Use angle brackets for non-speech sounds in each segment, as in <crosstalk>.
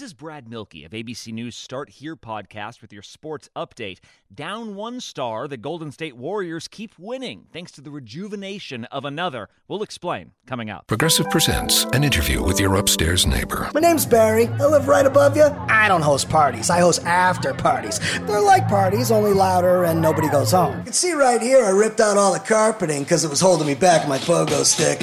This is Brad Milkey of ABC News Start Here podcast with your sports update. Down one star, the Golden State Warriors keep winning thanks to the rejuvenation of another. We'll explain coming up. Progressive presents an interview with your upstairs neighbor. My name's Barry. I live right above you. I don't host parties, I host after parties. They're like parties, only louder and nobody goes home. You can see right here, I ripped out all the carpeting because it was holding me back my pogo stick.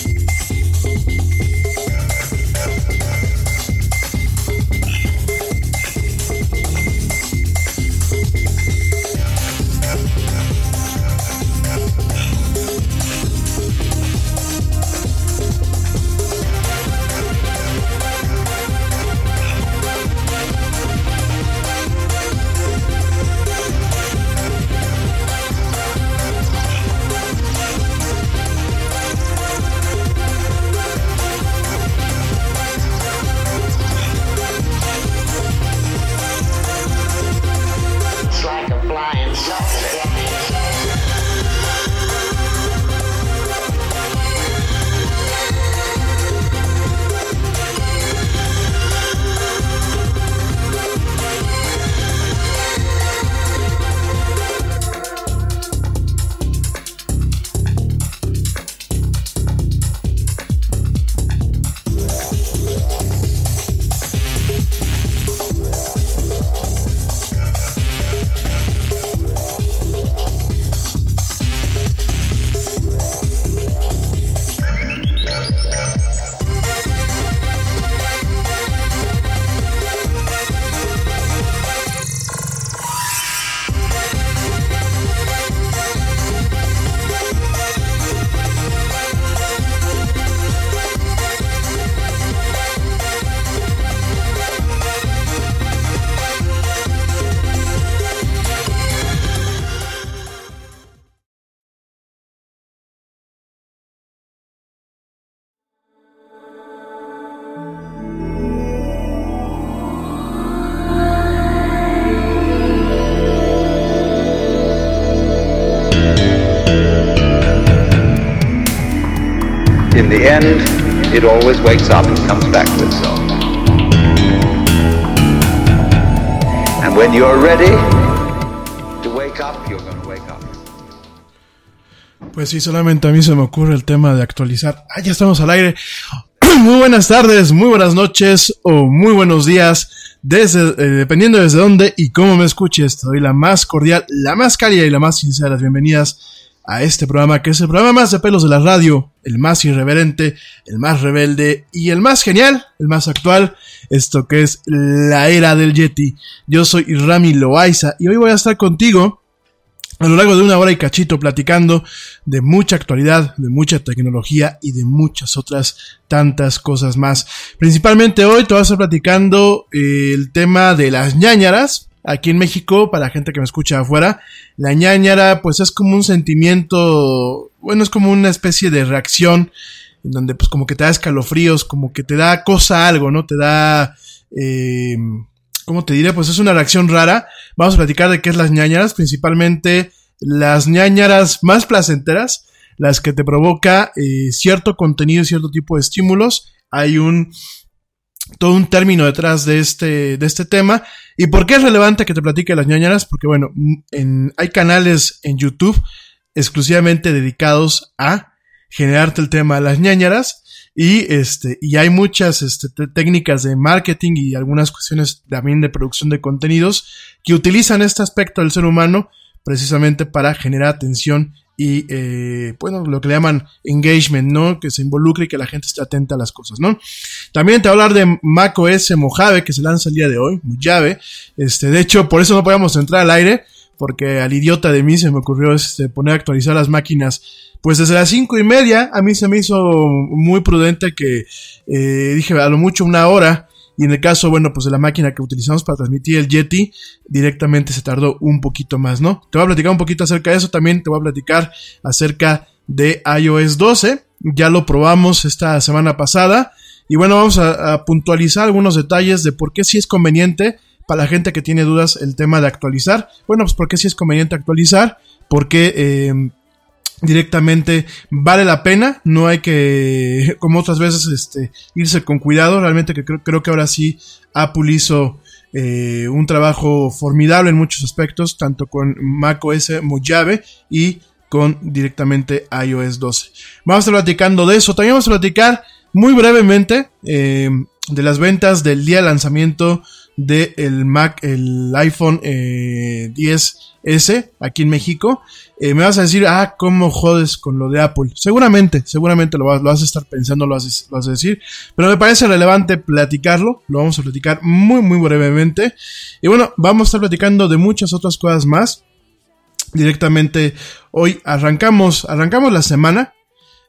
The end, it always wakes up and comes back to itself. And when you're ready to wake up, you're going to wake up. Pues sí, solamente a mí se me ocurre el tema de actualizar. Ah, ya estamos al aire. <clears throat> Muy buenas tardes, muy buenas noches o muy buenos días, desde, eh, dependiendo desde dónde y cómo me escuches. Te doy la más cordial, la más cálida y la más sincera las bienvenidas a este programa, que es el programa más de pelos de la radio, el más irreverente, el más rebelde y el más genial, el más actual, esto que es la era del Yeti. Yo soy Rami Loaiza y hoy voy a estar contigo a lo largo de una hora y cachito platicando de mucha actualidad, de mucha tecnología y de muchas otras tantas cosas más. Principalmente hoy te voy a estar platicando eh, el tema de las ñañaras. Aquí en México, para la gente que me escucha afuera, la ñañara pues es como un sentimiento, bueno, es como una especie de reacción en donde pues como que te da escalofríos, como que te da cosa algo, ¿no? Te da... Eh, ¿cómo te diré? Pues es una reacción rara. Vamos a platicar de qué es las ñañaras, principalmente las ñañaras más placenteras, las que te provoca eh, cierto contenido cierto tipo de estímulos. Hay un todo un término detrás de este, de este tema. ¿Y por qué es relevante que te platique las ñañaras? Porque bueno, en, hay canales en YouTube exclusivamente dedicados a generarte el tema de las ñañaras. Y este, y hay muchas este, técnicas de marketing y algunas cuestiones también de producción de contenidos que utilizan este aspecto del ser humano precisamente para generar atención y, eh, bueno, lo que le llaman engagement, ¿no? Que se involucre y que la gente esté atenta a las cosas, ¿no? También te voy a hablar de macOS Mojave, que se lanza el día de hoy, Mojave. Este, de hecho, por eso no podíamos entrar al aire, porque al idiota de mí se me ocurrió este, poner a actualizar las máquinas pues desde las cinco y media a mí se me hizo muy prudente que eh, dije a lo mucho una hora y en el caso, bueno, pues de la máquina que utilizamos para transmitir el Yeti, directamente se tardó un poquito más, ¿no? Te voy a platicar un poquito acerca de eso, también te voy a platicar acerca de iOS 12, ya lo probamos esta semana pasada y bueno, vamos a, puntualizar algunos detalles de por qué sí es conveniente para la gente que tiene dudas el tema de actualizar. Bueno, pues porque sí es conveniente actualizar, porque... Eh, directamente vale la pena, no hay que, <laughs> como otras veces, este, irse con cuidado, realmente que creo, creo que ahora sí Apple hizo eh, un trabajo formidable en muchos aspectos, tanto con macOS Mojave y con directamente iOS 12. Vamos a estar platicando de eso, también vamos a platicar muy brevemente eh, de las ventas del día de lanzamiento del el Mac, el iPhone eh, 10S aquí en México. Eh, me vas a decir, ah, ¿cómo jodes con lo de Apple? Seguramente, seguramente lo vas, a estar pensando, lo vas, lo vas, a decir. Pero me parece relevante platicarlo. Lo vamos a platicar muy, muy brevemente. Y bueno, vamos a estar platicando de muchas otras cosas más. Directamente hoy arrancamos, arrancamos la semana.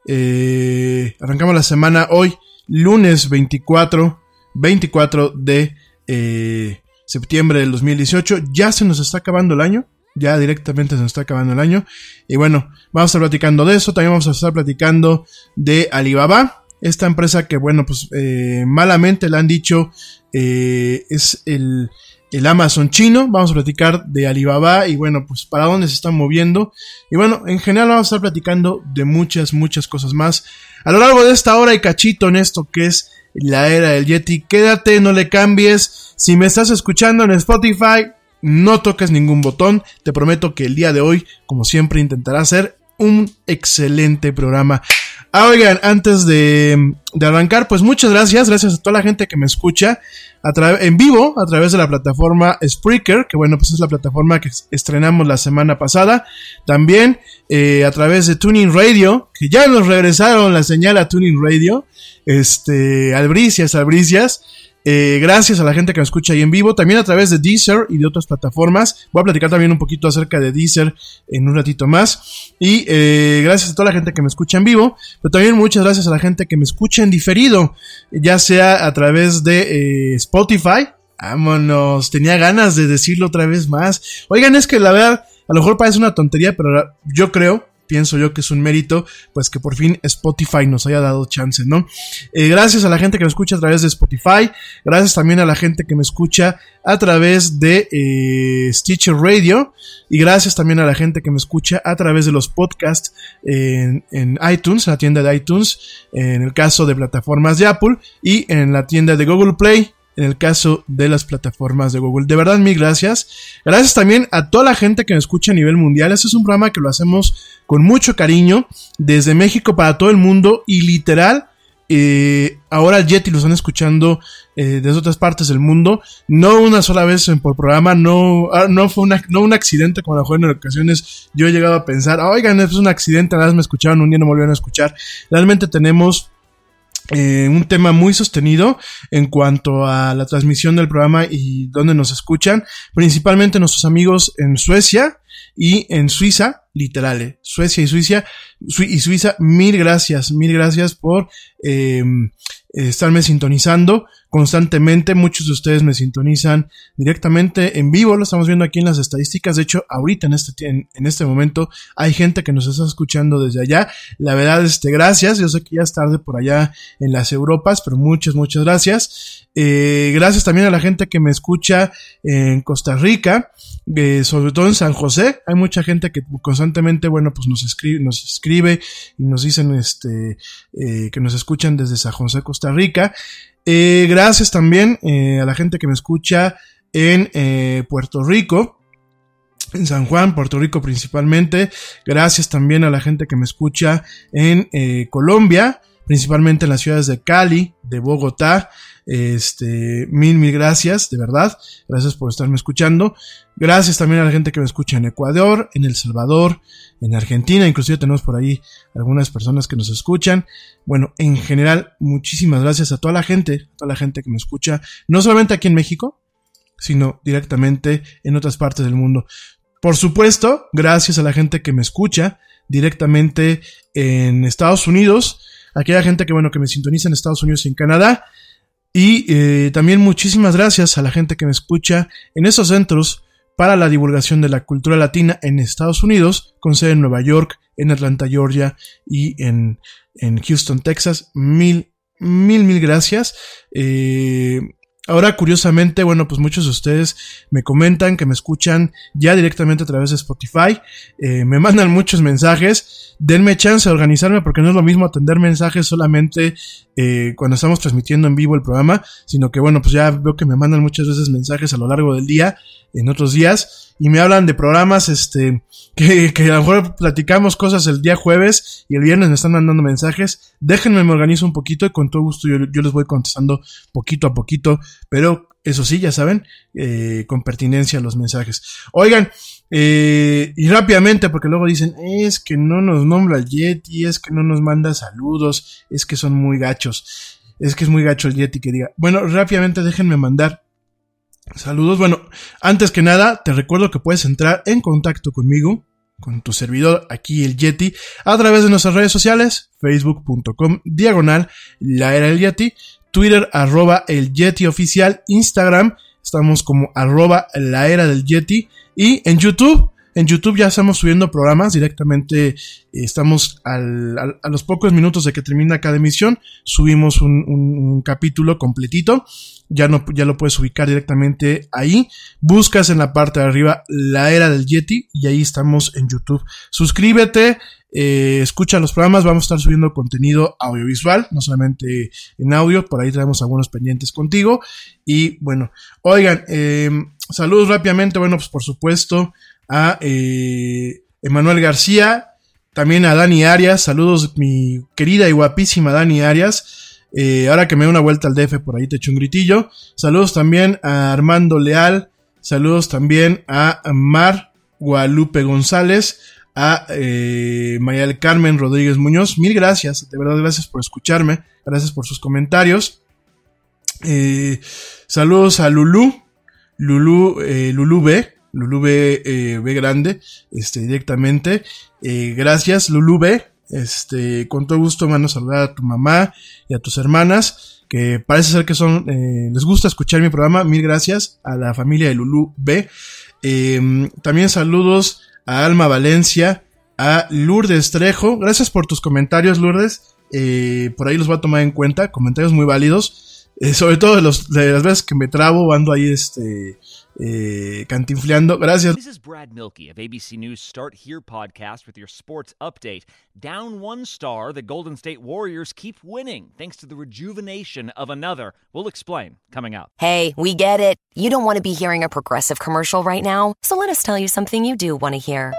Eh, arrancamos la semana hoy, lunes 24, 24 de eh, septiembre del 2018. Ya se nos está acabando el año. Ya directamente se nos está acabando el año. Y bueno, vamos a estar platicando de eso. También vamos a estar platicando de Alibaba. Esta empresa que, bueno, pues eh, malamente le han dicho eh, es el, el Amazon chino. Vamos a platicar de Alibaba y bueno, pues para dónde se están moviendo. Y bueno, en general vamos a estar platicando de muchas, muchas cosas más. A lo largo de esta hora y cachito en esto que es la era del Yeti. Quédate, no le cambies. Si me estás escuchando en Spotify, no toques ningún botón. Te prometo que el día de hoy, como siempre, intentará hacer un excelente programa. Ah, oigan, antes de, de, arrancar, pues muchas gracias, gracias a toda la gente que me escucha en vivo a través de la plataforma Spreaker, que bueno, pues es la plataforma que estrenamos la semana pasada. También eh, a través de Tuning Radio, que ya nos regresaron la señal a Tuning Radio. Este, albricias, albricias. Eh, gracias a la gente que me escucha ahí en vivo, también a través de Deezer y de otras plataformas. Voy a platicar también un poquito acerca de Deezer en un ratito más. Y eh, gracias a toda la gente que me escucha en vivo, pero también muchas gracias a la gente que me escucha en diferido, ya sea a través de eh, Spotify. Vámonos, tenía ganas de decirlo otra vez más. Oigan, es que la verdad, a lo mejor parece una tontería, pero yo creo pienso yo que es un mérito, pues que por fin Spotify nos haya dado chance, ¿no? Eh, gracias a la gente que me escucha a través de Spotify, gracias también a la gente que me escucha a través de eh, Stitcher Radio y gracias también a la gente que me escucha a través de los podcasts en, en iTunes, en la tienda de iTunes, en el caso de plataformas de Apple y en la tienda de Google Play en el caso de las plataformas de Google. De verdad, mil gracias. Gracias también a toda la gente que me escucha a nivel mundial. Este es un programa que lo hacemos con mucho cariño desde México para todo el mundo y literal. eh, ahora Yeti lo están escuchando eh, desde otras partes del mundo, no una sola vez por programa, no, ah, no fue una- no un accidente como a lo en ocasiones yo he llegado a pensar, oigan, es un accidente, nada más me escucharon, un día no me volvieron a escuchar. Realmente tenemos eh, un tema muy sostenido en cuanto a la transmisión del programa y donde nos escuchan, principalmente nuestros amigos en Suecia y en Suiza, literal, eh, Suecia y Suiza, Sui- y Suiza, mil gracias, mil gracias por eh, estarme sintonizando constantemente. Muchos de ustedes me sintonizan directamente en vivo, lo estamos viendo aquí en las estadísticas. De hecho, ahorita en este, en, en este momento hay gente que nos está escuchando desde allá. La verdad, este, gracias. Yo sé que ya es tarde por allá en las Europas, pero muchas, muchas gracias. Eh, gracias también a la gente que me escucha en Costa Rica, eh, sobre todo en San José. Hay mucha gente que constantemente, bueno, pues nos escribe, nos escribe y nos dicen, este, eh, que nos escuchan desde San José, Costa Rica. Eh, gracias también eh, a la gente que me escucha en Puerto Rico en San Juan, Puerto Rico principalmente. Gracias también a la gente que me escucha en Colombia, principalmente en las ciudades de Cali, de Bogotá. Este, mil, mil gracias, de verdad. Gracias por estarme escuchando. Gracias también a la gente que me escucha en Ecuador, en El Salvador, en Argentina. Inclusive tenemos por ahí algunas personas que nos escuchan. Bueno, en general, muchísimas gracias a toda la gente, a toda la gente que me escucha, no solamente aquí en México, sino directamente en otras partes del mundo. Por supuesto, gracias a la gente que me escucha directamente en Estados Unidos, aquella gente que bueno que me sintoniza en Estados Unidos y en Canadá, y eh, también muchísimas gracias a la gente que me escucha en esos centros para la divulgación de la cultura latina en Estados Unidos, con sede en Nueva York, en Atlanta, Georgia y en, en Houston, Texas. Mil, mil, mil gracias. Eh, Ahora, curiosamente, bueno, pues muchos de ustedes me comentan que me escuchan ya directamente a través de Spotify, eh, me mandan <laughs> muchos mensajes, denme chance de organizarme porque no es lo mismo atender mensajes solamente eh, cuando estamos transmitiendo en vivo el programa, sino que bueno, pues ya veo que me mandan muchas veces mensajes a lo largo del día, en otros días, y me hablan de programas, este, que, que a lo mejor platicamos cosas el día jueves y el viernes me están mandando mensajes, déjenme me organizo un poquito y con todo gusto yo, yo les voy contestando poquito a poquito, pero eso sí, ya saben, eh, con pertinencia los mensajes. Oigan, eh, y rápidamente, porque luego dicen, es que no nos nombra el Yeti, es que no nos manda saludos, es que son muy gachos, es que es muy gacho el Yeti que diga. Bueno, rápidamente déjenme mandar saludos. Bueno, antes que nada, te recuerdo que puedes entrar en contacto conmigo, con tu servidor aquí el Yeti, a través de nuestras redes sociales, facebook.com diagonal la era del Yeti, Twitter arroba el Yeti oficial, Instagram, estamos como arroba la era del Yeti y en YouTube, en YouTube ya estamos subiendo programas directamente, eh, estamos al- a los pocos minutos de que termina cada emisión, subimos un, un- un capítulo completito, ya, no, ya lo puedes ubicar directamente ahí, buscas en la parte de arriba la era del Yeti y ahí estamos en YouTube. Suscríbete, eh, escucha los programas, vamos a estar subiendo contenido audiovisual, no solamente en audio, por ahí traemos algunos pendientes contigo. Y bueno, oigan, eh, saludos rápidamente, bueno, pues por supuesto a eh, Emanuel García, también a Dani Arias, saludos mi querida y guapísima Dani Arias. Eh, ahora que me da una vuelta al DF, por ahí te echo un gritillo. Saludos también a Armando Leal, saludos también a Mar Guadalupe González, a eh, María del Carmen Rodríguez Muñoz. Mil gracias, de verdad, gracias por escucharme, gracias por sus comentarios. Eh, saludos a Lulú, Lulú, eh, Lulú B, Lulú B, eh, B grande, este, directamente. Eh, gracias, Lulú B. Este, con todo gusto, mano, saludar a tu mamá y a tus hermanas, que parece ser que son, eh, les gusta escuchar mi programa. Mil gracias a la familia de Lulú B. Eh, también saludos a Alma Valencia, a Lourdes Trejo. Gracias por tus comentarios, Lourdes. Eh, por ahí los voy a tomar en cuenta. Comentarios muy válidos. Eh, sobre todo de, los, de las veces que me trabo, ando ahí este, eh, cantinfleando. Gracias. This is Brad Milkey of ABC News Start Here podcast with your sports update. Down one star, the Golden State Warriors keep winning thanks to the rejuvenation of another. We'll explain coming up. Hey, we get it. You don't want to be hearing a progressive commercial right now, so let us tell you something you do want to hear.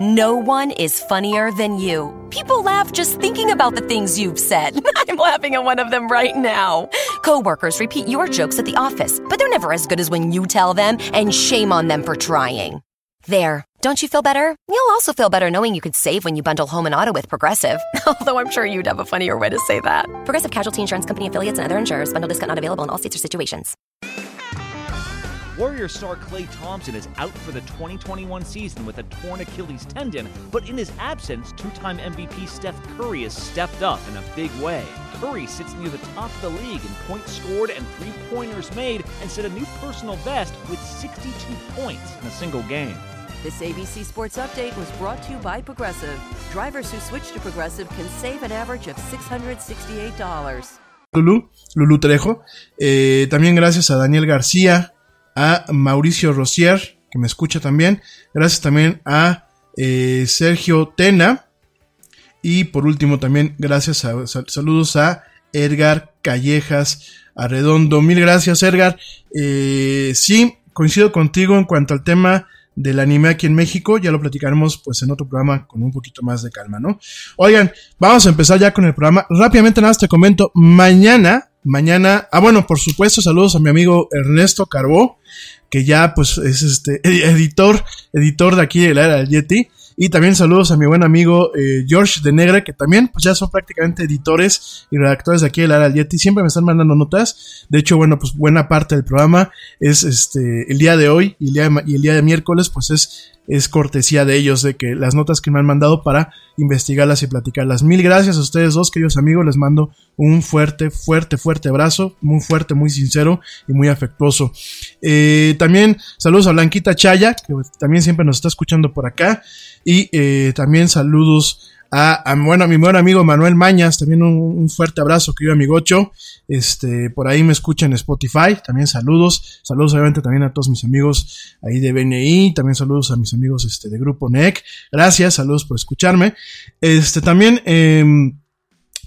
No one is funnier than you. People laugh just thinking about the things you've said. <laughs> I'm laughing at one of them right now. Coworkers repeat your jokes at the office, but they're never as good as when you tell them, and shame on them for trying. There. Don't you feel better? You'll also feel better knowing you could save when you bundle home and auto with Progressive. <laughs> Although I'm sure you'd have a funnier way to say that. Progressive Casualty Insurance Company affiliates and other insurers. Bundle discount not available in all states or situations. Warrior star Clay Thompson is out for the 2021 season with a torn Achilles tendon, but in his absence, two time MVP Steph Curry has stepped up in a big way. Curry sits near the top of the league in points scored and three pointers made and set a new personal best with 62 points in a single game. This ABC Sports Update was brought to you by Progressive. Drivers who switch to Progressive can save an average of $668. Lulu, Lulu Trejo. Eh, también gracias a Daniel García, a Mauricio Rosier, que me escucha también. Gracias también a eh, Sergio Tena. Y por último también gracias a sal- saludos a Edgar Callejas Arredondo. Mil gracias, Edgar. Eh, sí, coincido contigo en cuanto al tema del anime aquí en México. Ya lo platicaremos pues en otro programa con un poquito más de calma, ¿no? Oigan, vamos a empezar ya con el programa. Rápidamente nada más te comento. Mañana, mañana, ah bueno, por supuesto, saludos a mi amigo Ernesto Carbó, que ya pues es este <laughs> editor, editor de aquí de la era del Yeti. Y también saludos a mi buen amigo eh, George de Negra, que también pues ya son prácticamente editores y redactores de aquí del Yeti. Siempre me están mandando notas. De hecho, bueno, pues buena parte del programa es este el día de hoy y el día de, y el día de miércoles, pues es, es cortesía de ellos, de que las notas que me han mandado para investigarlas y platicarlas. Mil gracias a ustedes dos, queridos amigos. Les mando un fuerte, fuerte, fuerte abrazo. Muy fuerte, muy sincero y muy afectuoso. Eh, también saludos a Blanquita Chaya, que también siempre nos está escuchando por acá. Y eh, también saludos a, bueno, a mi buen amigo Manuel Mañas, también un, un fuerte abrazo, querido amigocho. Este, por ahí me escucha en Spotify, también saludos. Saludos obviamente también a todos mis amigos ahí de BNI, también saludos a mis amigos este, de Grupo NEC. Gracias, saludos por escucharme. Este, también, eh,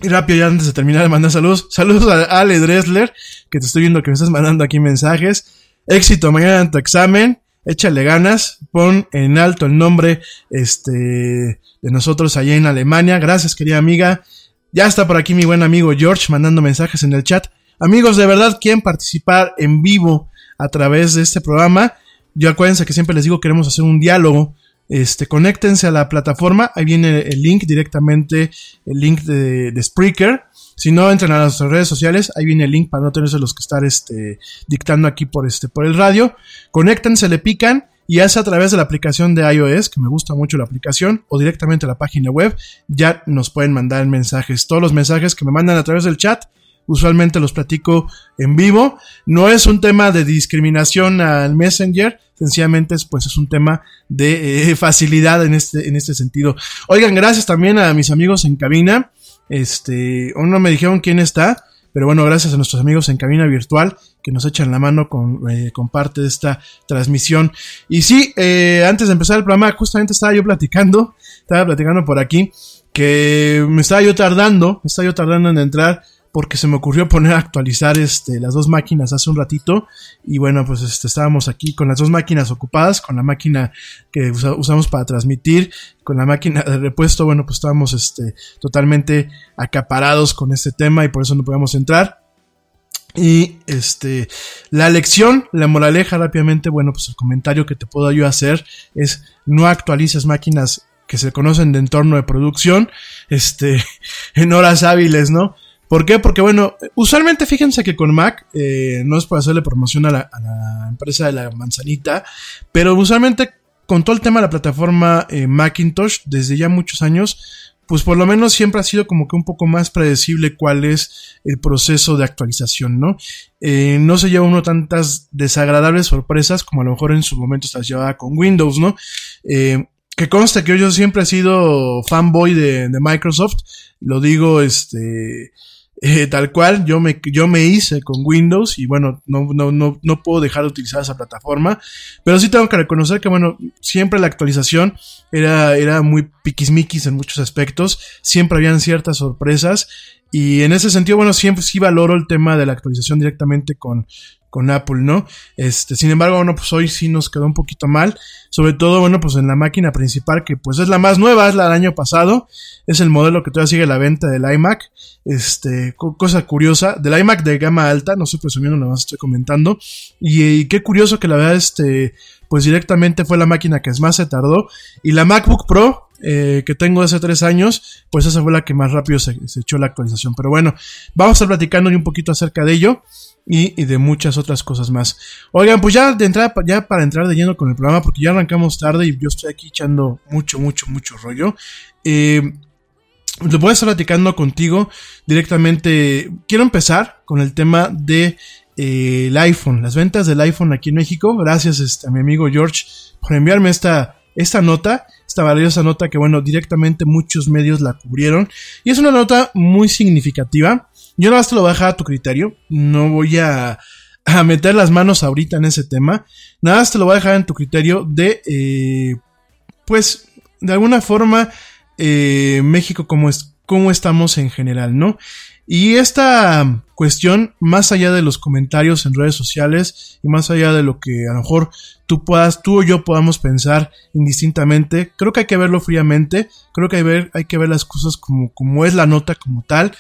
y rápido, ya antes de terminar de mandar saludos. Saludos a Ale Dressler, que te estoy viendo que me estás mandando aquí mensajes. Éxito mañana en tu examen. Échale ganas. Pon en alto el nombre este, de nosotros allá en Alemania. Gracias, querida amiga. Ya está por aquí mi buen amigo George mandando mensajes en el chat. Amigos, de verdad quieren participar en vivo a través de este programa. Yo acuérdense que siempre les digo queremos hacer un diálogo. Este, conéctense a la plataforma, ahí viene el link directamente, el link de, de Spreaker. Si no entran a nuestras redes sociales, ahí viene el link para no tenerse los que estar este, dictando aquí por, este, por el radio. Conéctense, le pican y es a través de la aplicación de iOS, que me gusta mucho la aplicación, o directamente a la página web, ya nos pueden mandar mensajes. Todos los mensajes que me mandan a través del chat, usualmente los platico en vivo. No es un tema de discriminación al Messenger, sencillamente es, pues es un tema de eh, <laughs> facilidad en este, en este sentido. Oigan, gracias también a mis amigos en cabina. Este, aún no me dijeron quién está, pero bueno, gracias a nuestros amigos en cabina virtual que nos echan la mano con, eh, parte de esta transmisión. Y sí, eh, antes de empezar el programa, justamente estaba yo platicando, estaba platicando por aquí, que me estaba yo tardando, me estaba yo tardando en entrar porque se me ocurrió poner a actualizar este, las dos máquinas hace un ratito. Y bueno pues este, estábamos aquí con las dos máquinas ocupadas con la máquina que usa, usamos para transmitir con la máquina de repuesto. Bueno pues estábamos este, totalmente acaparados con este tema y por eso no podíamos entrar. Y este la lección la moraleja rápidamente bueno pues el comentario que te puedo yo hacer es no actualices máquinas que se conocen de entorno de producción este <laughs> en horas hábiles no ¿Por qué? Porque bueno, usualmente fíjense que con Mac, eh, no es por hacerle promoción a la, empresa de la manzanita, pero usualmente con todo el tema de la plataforma eh, Macintosh, desde ya muchos años, pues por lo menos siempre ha sido como que un poco más predecible cuál es el proceso de actualización, ¿no? Eh, no se lleva uno tantas desagradables sorpresas como a lo mejor en su momento se las llevaba con Windows, ¿no? Que conste que yo siempre he sido fanboy de Microsoft, lo digo este eh, tal cual, yo me, yo me hice con Windows y bueno, no, no, no, no puedo dejar de utilizar esa plataforma, pero sí tengo que reconocer que bueno, siempre la actualización era, era muy piquismiquis en muchos aspectos, siempre habían ciertas sorpresas y en ese sentido, bueno, siempre sí valoro el tema de la actualización directamente con, con Apple, ¿no? Este, sin embargo, bueno, pues hoy sí nos quedó un poquito mal, sobre todo, bueno, pues en la máquina principal, que pues es la más nueva, es la del año pasado, es el modelo que todavía sigue la venta del iMac, este, cosa curiosa, del iMac de gama alta, no estoy presumiendo, nada más estoy comentando, y, qué curioso que la verdad, este, pues directamente fue la máquina que más se tardó, y la MacBook Pro, eh, que tengo hace tres años, pues esa fue la que más rápido se, se echó la actualización. Pero bueno, vamos a estar platicando un poquito acerca de ello y, de muchas otras cosas más. Oigan, pues ya de entrada, ya para entrar de lleno con el programa, porque ya arrancamos tarde y yo estoy aquí echando mucho, mucho, mucho rollo. Eh, lo voy a estar platicando contigo directamente. Quiero empezar con el tema de eh, el iPhone, las ventas del iPhone aquí en México. Gracias este, a mi amigo George por enviarme esta, esta nota, esta valiosa nota que, bueno, directamente muchos medios la cubrieron. Y es una nota muy significativa. Yo nada más te lo voy a dejar a tu criterio. No voy a, meter las manos ahorita en ese tema. Nada más te lo voy a dejar en tu criterio de, eh, pues, de alguna forma, eh, México como, es, como estamos en general, ¿no? Y esta cuestión, más allá de los comentarios en redes sociales y más allá de lo que a lo mejor tú puedas, tú o yo podamos pensar indistintamente, creo que hay que verlo fríamente, creo que hay, ver, hay que ver las cosas como, como es la nota como tal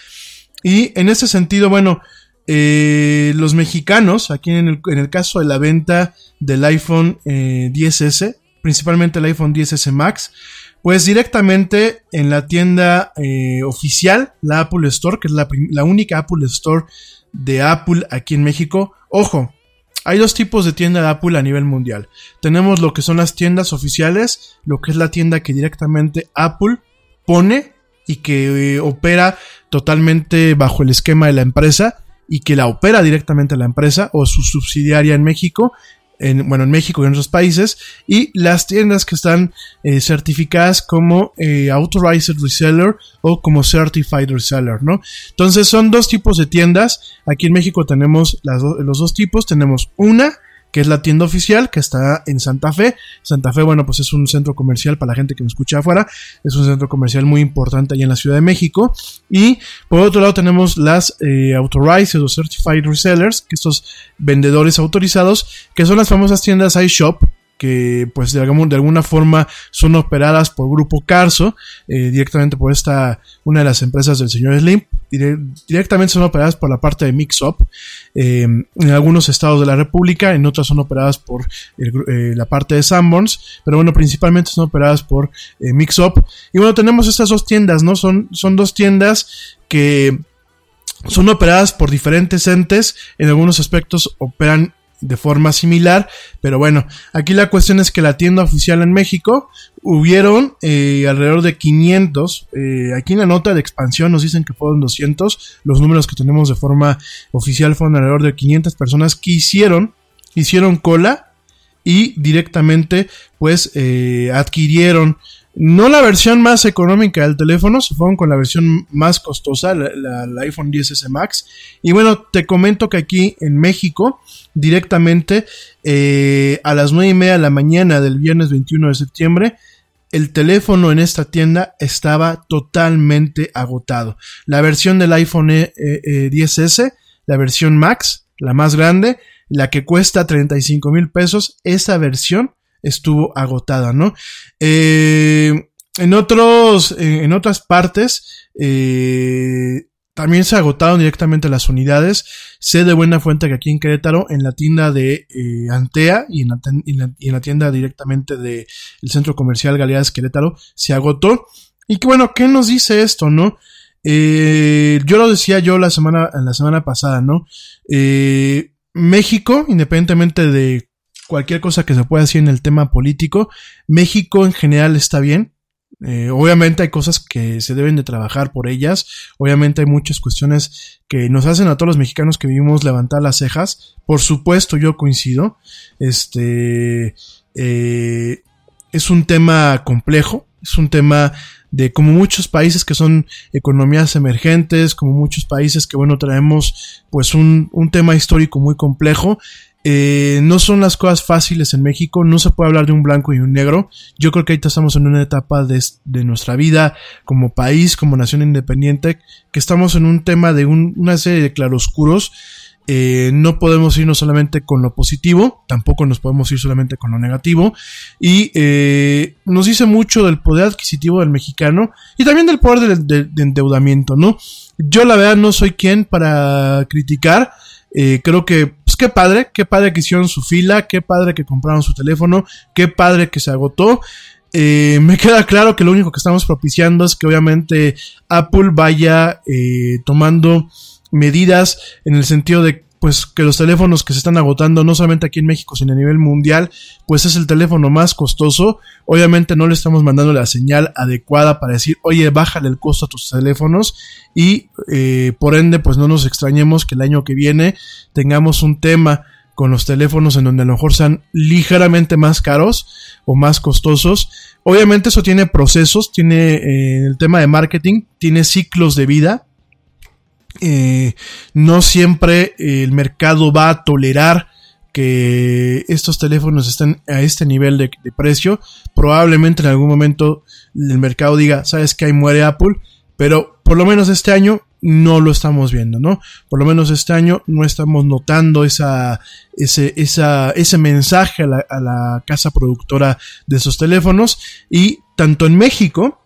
y en ese sentido, bueno, eh, los mexicanos, aquí en el, en el, caso de la venta del iPhone 10S, eh, principalmente el iPhone 10S Max, pues directamente en la tienda eh, oficial, la Apple Store, que es la, la, única Apple Store de Apple aquí en México. Ojo, hay dos tipos de tienda de Apple a nivel mundial. Tenemos lo que son las tiendas oficiales, lo que es la tienda que directamente Apple pone y que eh, opera totalmente bajo el esquema de la empresa y que la opera directamente la empresa o su subsidiaria en México, en, bueno, en México y en otros países, y las tiendas que están eh, certificadas como eh, Authorized Reseller o como Certified Reseller, ¿no? Entonces son dos tipos de tiendas. Aquí en México tenemos los dos tipos. Tenemos una que es la tienda oficial, que está en Santa Fe. Santa Fe, bueno, pues es un centro comercial para la gente que me escucha afuera. Es un centro comercial muy importante allá en la Ciudad de México. Y por otro lado tenemos las eh, Authorized o Certified Resellers, que estos vendedores autorizados, que son las famosas tiendas iShop, que pues de, de alguna forma son operadas por Grupo Carso, eh, directamente por esta, una de las empresas del señor Slim, directamente son operadas por la parte de Mixup, eh, en algunos estados de la República, en otras son operadas por eh, la parte de Sanborns, pero bueno, principalmente son operadas por Mixup. Y bueno, tenemos estas dos tiendas, ¿no? Son, son dos tiendas que son operadas por diferentes entes, en algunos aspectos operan de forma similar, pero bueno, aquí la cuestión es que la tienda oficial en México hubieron eh, alrededor de 500, eh, aquí en la nota de expansión nos dicen que fueron 200, los números que tenemos de forma oficial fueron alrededor de 500 personas que hicieron, hicieron cola y directamente pues eh, adquirieron no la versión más económica del teléfono, se fueron con la versión más costosa, la, iPhone 10S Max. Y bueno, te comento que aquí en México, directamente eh, a las 9 y media de la mañana del viernes 21 de septiembre, el teléfono en esta tienda estaba totalmente agotado. La versión del iPhone 10S, eh, eh, la versión Max, la más grande, la que cuesta 35 mil pesos, esa versión estuvo agotada, ¿no? Eh, en otros, en otras partes, eh, también se agotaron directamente las unidades. Sé de buena fuente que aquí en Querétaro, en la tienda de eh, Antea y en, la, tienda directamente del centro comercial Galeadas Querétaro, se agotó. Y que bueno, ¿qué nos dice esto, no? yo lo decía yo la semana, la semana pasada, ¿no? México, independientemente de cualquier cosa que se pueda hacer en el tema político. México en general está bien. Eh, obviamente hay cosas que se deben de trabajar por ellas. Obviamente hay muchas cuestiones que nos hacen a todos los mexicanos que vivimos levantar las cejas. Por supuesto, yo coincido. Este. Eh, es un tema complejo, es un tema de como muchos países que son economías emergentes, como muchos países que bueno traemos pues un, un tema histórico muy complejo. Eh, no son las cosas fáciles en México, no se puede hablar de un blanco y un negro. Yo creo que ahorita estamos en una etapa de, de nuestra vida como país, como nación independiente, que estamos en un tema de un- una serie de claroscuros. Eh, no podemos irnos solamente con lo positivo, tampoco nos podemos ir solamente con lo negativo. Y eh, nos dice mucho del poder adquisitivo del mexicano y también del poder de, de- de endeudamiento, ¿no? Yo la verdad no soy quien para criticar. Eh, creo que, qué padre, qué padre que hicieron su fila, qué padre que compraron su teléfono, qué padre que se agotó. Eh, me queda claro que lo único que estamos propiciando es que obviamente Apple vaya eh, tomando medidas en el sentido de pues que los teléfonos que se están agotando no solamente aquí en México sino a nivel mundial pues es el teléfono más costoso obviamente no le estamos mandando la señal adecuada para decir oye bájale el costo a tus teléfonos y eh, por ende pues no nos extrañemos que el año que viene tengamos un tema con los teléfonos en donde a lo mejor sean ligeramente más caros o más costosos. Obviamente eso tiene procesos, tiene eh, el tema de marketing, tiene ciclos de vida. Eh, no siempre el mercado va a tolerar que estos teléfonos estén a este nivel de, precio. Probablemente en algún momento el mercado diga, sabes que ahí muere Apple, pero por lo menos este año no lo estamos viendo, ¿no? Por lo menos este año no estamos notando ese, ese mensaje a la casa productora de esos teléfonos y tanto en México,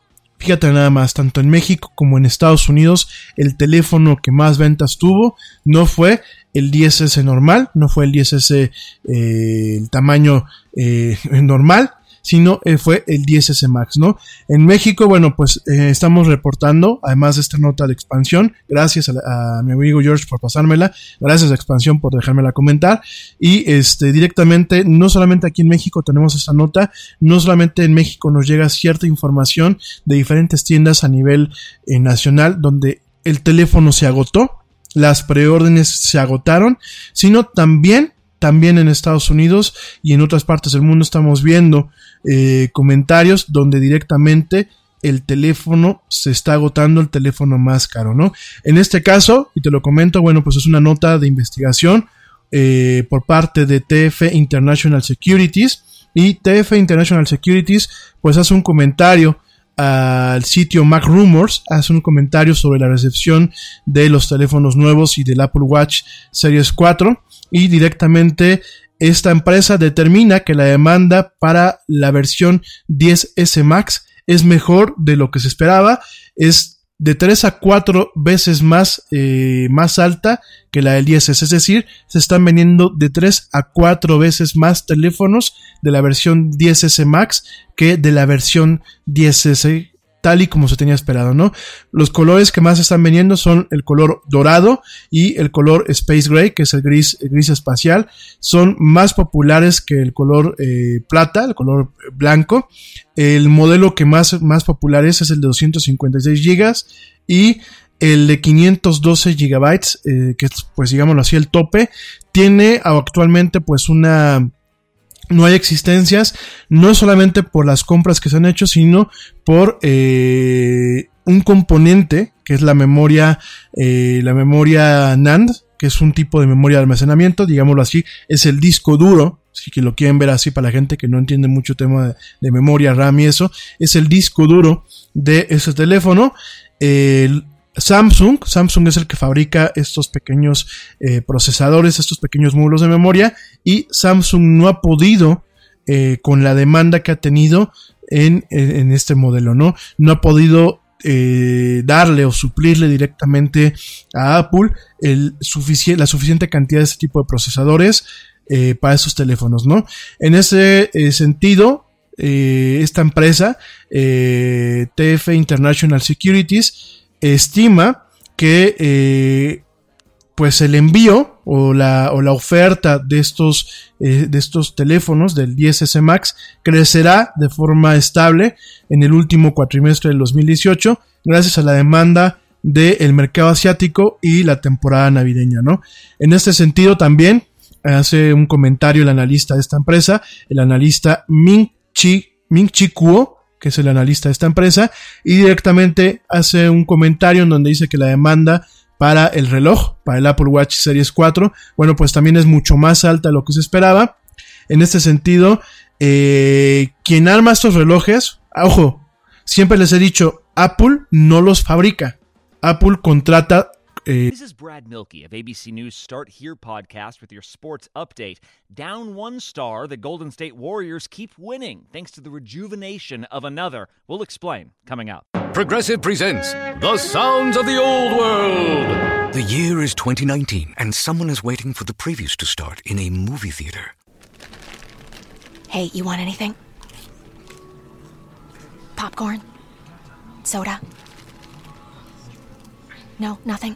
fíjate nada más, tanto en México como en Estados Unidos, el teléfono que más ventas tuvo no fue el 10S normal, no fue el 10S eh, el tamaño eh, <laughs> normal, sino eh, fue el 10S Max, ¿no? En México, bueno, pues eh, estamos reportando, además de esta nota de expansión, gracias a, mi amigo George por pasármela, gracias a expansión por dejármela comentar, y este directamente, no solamente aquí en México tenemos esta nota, no solamente en México nos llega cierta información de diferentes tiendas a nivel eh, nacional donde el teléfono se agotó, las preórdenes se agotaron, sino también también en Estados Unidos y en otras partes del mundo estamos viendo eh, comentarios donde directamente el teléfono se está agotando el teléfono más caro, ¿no? En este caso, y te lo comento, bueno, pues es una nota de investigación eh, por parte de TF International Securities y TF International Securities pues hace un comentario al sitio Mac Rumors, hace un comentario sobre la recepción de los teléfonos nuevos y del Apple Watch Series 4 y directamente esta empresa determina que la demanda para la versión 10S Max es mejor de lo que se esperaba, es de 3 a 4 veces más, eh, más alta que la del 10S, es decir, se están vendiendo de 3 a 4 veces más teléfonos de la versión 10S Max que de la versión 10S tal y como se tenía esperado, ¿no? Los colores que más están vendiendo son el color dorado y el color Space Gray, que es el gris, gris espacial. Son más populares que el color eh, plata, el color blanco. El modelo que más, más popular es, es el de 256 GB y el de 512 GB, eh, que es, pues digámoslo así, el tope. Tiene actualmente pues una no hay existencias, no solamente por las compras que se han hecho, sino por eh, un componente que es la memoria, eh, la memoria NAND, que es un tipo de memoria de almacenamiento, digámoslo así, es el disco duro, si que lo quieren ver así para la gente que no entiende mucho tema de, de memoria RAM y eso, es el disco duro de ese teléfono. El Samsung, Samsung es el que fabrica estos pequeños eh, procesadores, estos pequeños módulos de memoria y Samsung no ha podido eh, con la demanda que ha tenido en, en, este modelo, ¿no? No ha podido eh, darle o suplirle directamente a Apple la suficiente cantidad de este tipo de procesadores para esos teléfonos, ¿no? En ese sentido, esta empresa, TF International Securities, estima que eh, pues el envío o la, o la oferta de estos, eh, de estos teléfonos del 10S Max crecerá de forma estable en el último cuatrimestre del 2018 gracias a la demanda del mercado asiático y la temporada navideña, ¿no? En este sentido también hace un comentario el analista de esta empresa, el analista Ming Chi Ming Chi Kuo, que es el analista de esta empresa, y directamente hace un comentario en donde dice que la demanda para el reloj, para el Apple Watch Series 4, bueno, pues también es mucho más alta de lo que se esperaba. En este sentido, eh, quien arma estos relojes, ojo, siempre les he dicho, Apple no los fabrica. Apple contrata eh, This is Brad Milkey of ABC News Start Here podcast with your sports update. Down one star, the Golden State Warriors keep winning thanks to the rejuvenation of another. We'll explain coming up. Progressive presents The Sounds of the Old World. The year is 2019, and someone is waiting for the previews to start in a movie theater. Hey, you want anything? Popcorn? Soda? No, nothing.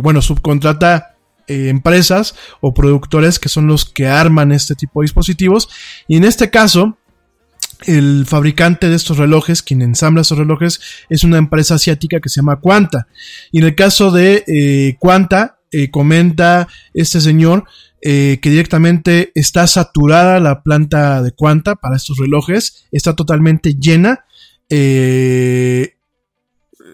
Bueno, subcontrata eh, empresas o productores que son los que arman este tipo de dispositivos. Y en este caso, el fabricante de estos relojes, quien ensambla estos relojes, es una empresa asiática que se llama Quanta. Y en el caso de eh, Quanta, eh, comenta este señor eh, que directamente está saturada la planta de Quanta para estos relojes, está totalmente llena.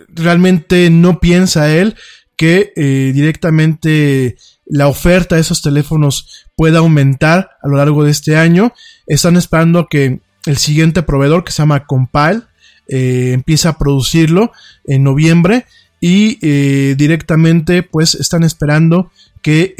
Realmente no piensa él que eh, directamente la oferta de esos teléfonos pueda aumentar a lo largo de este año. Están esperando que el siguiente proveedor, que se llama Compile, eh, empiece a producirlo en noviembre y eh, directamente pues están esperando que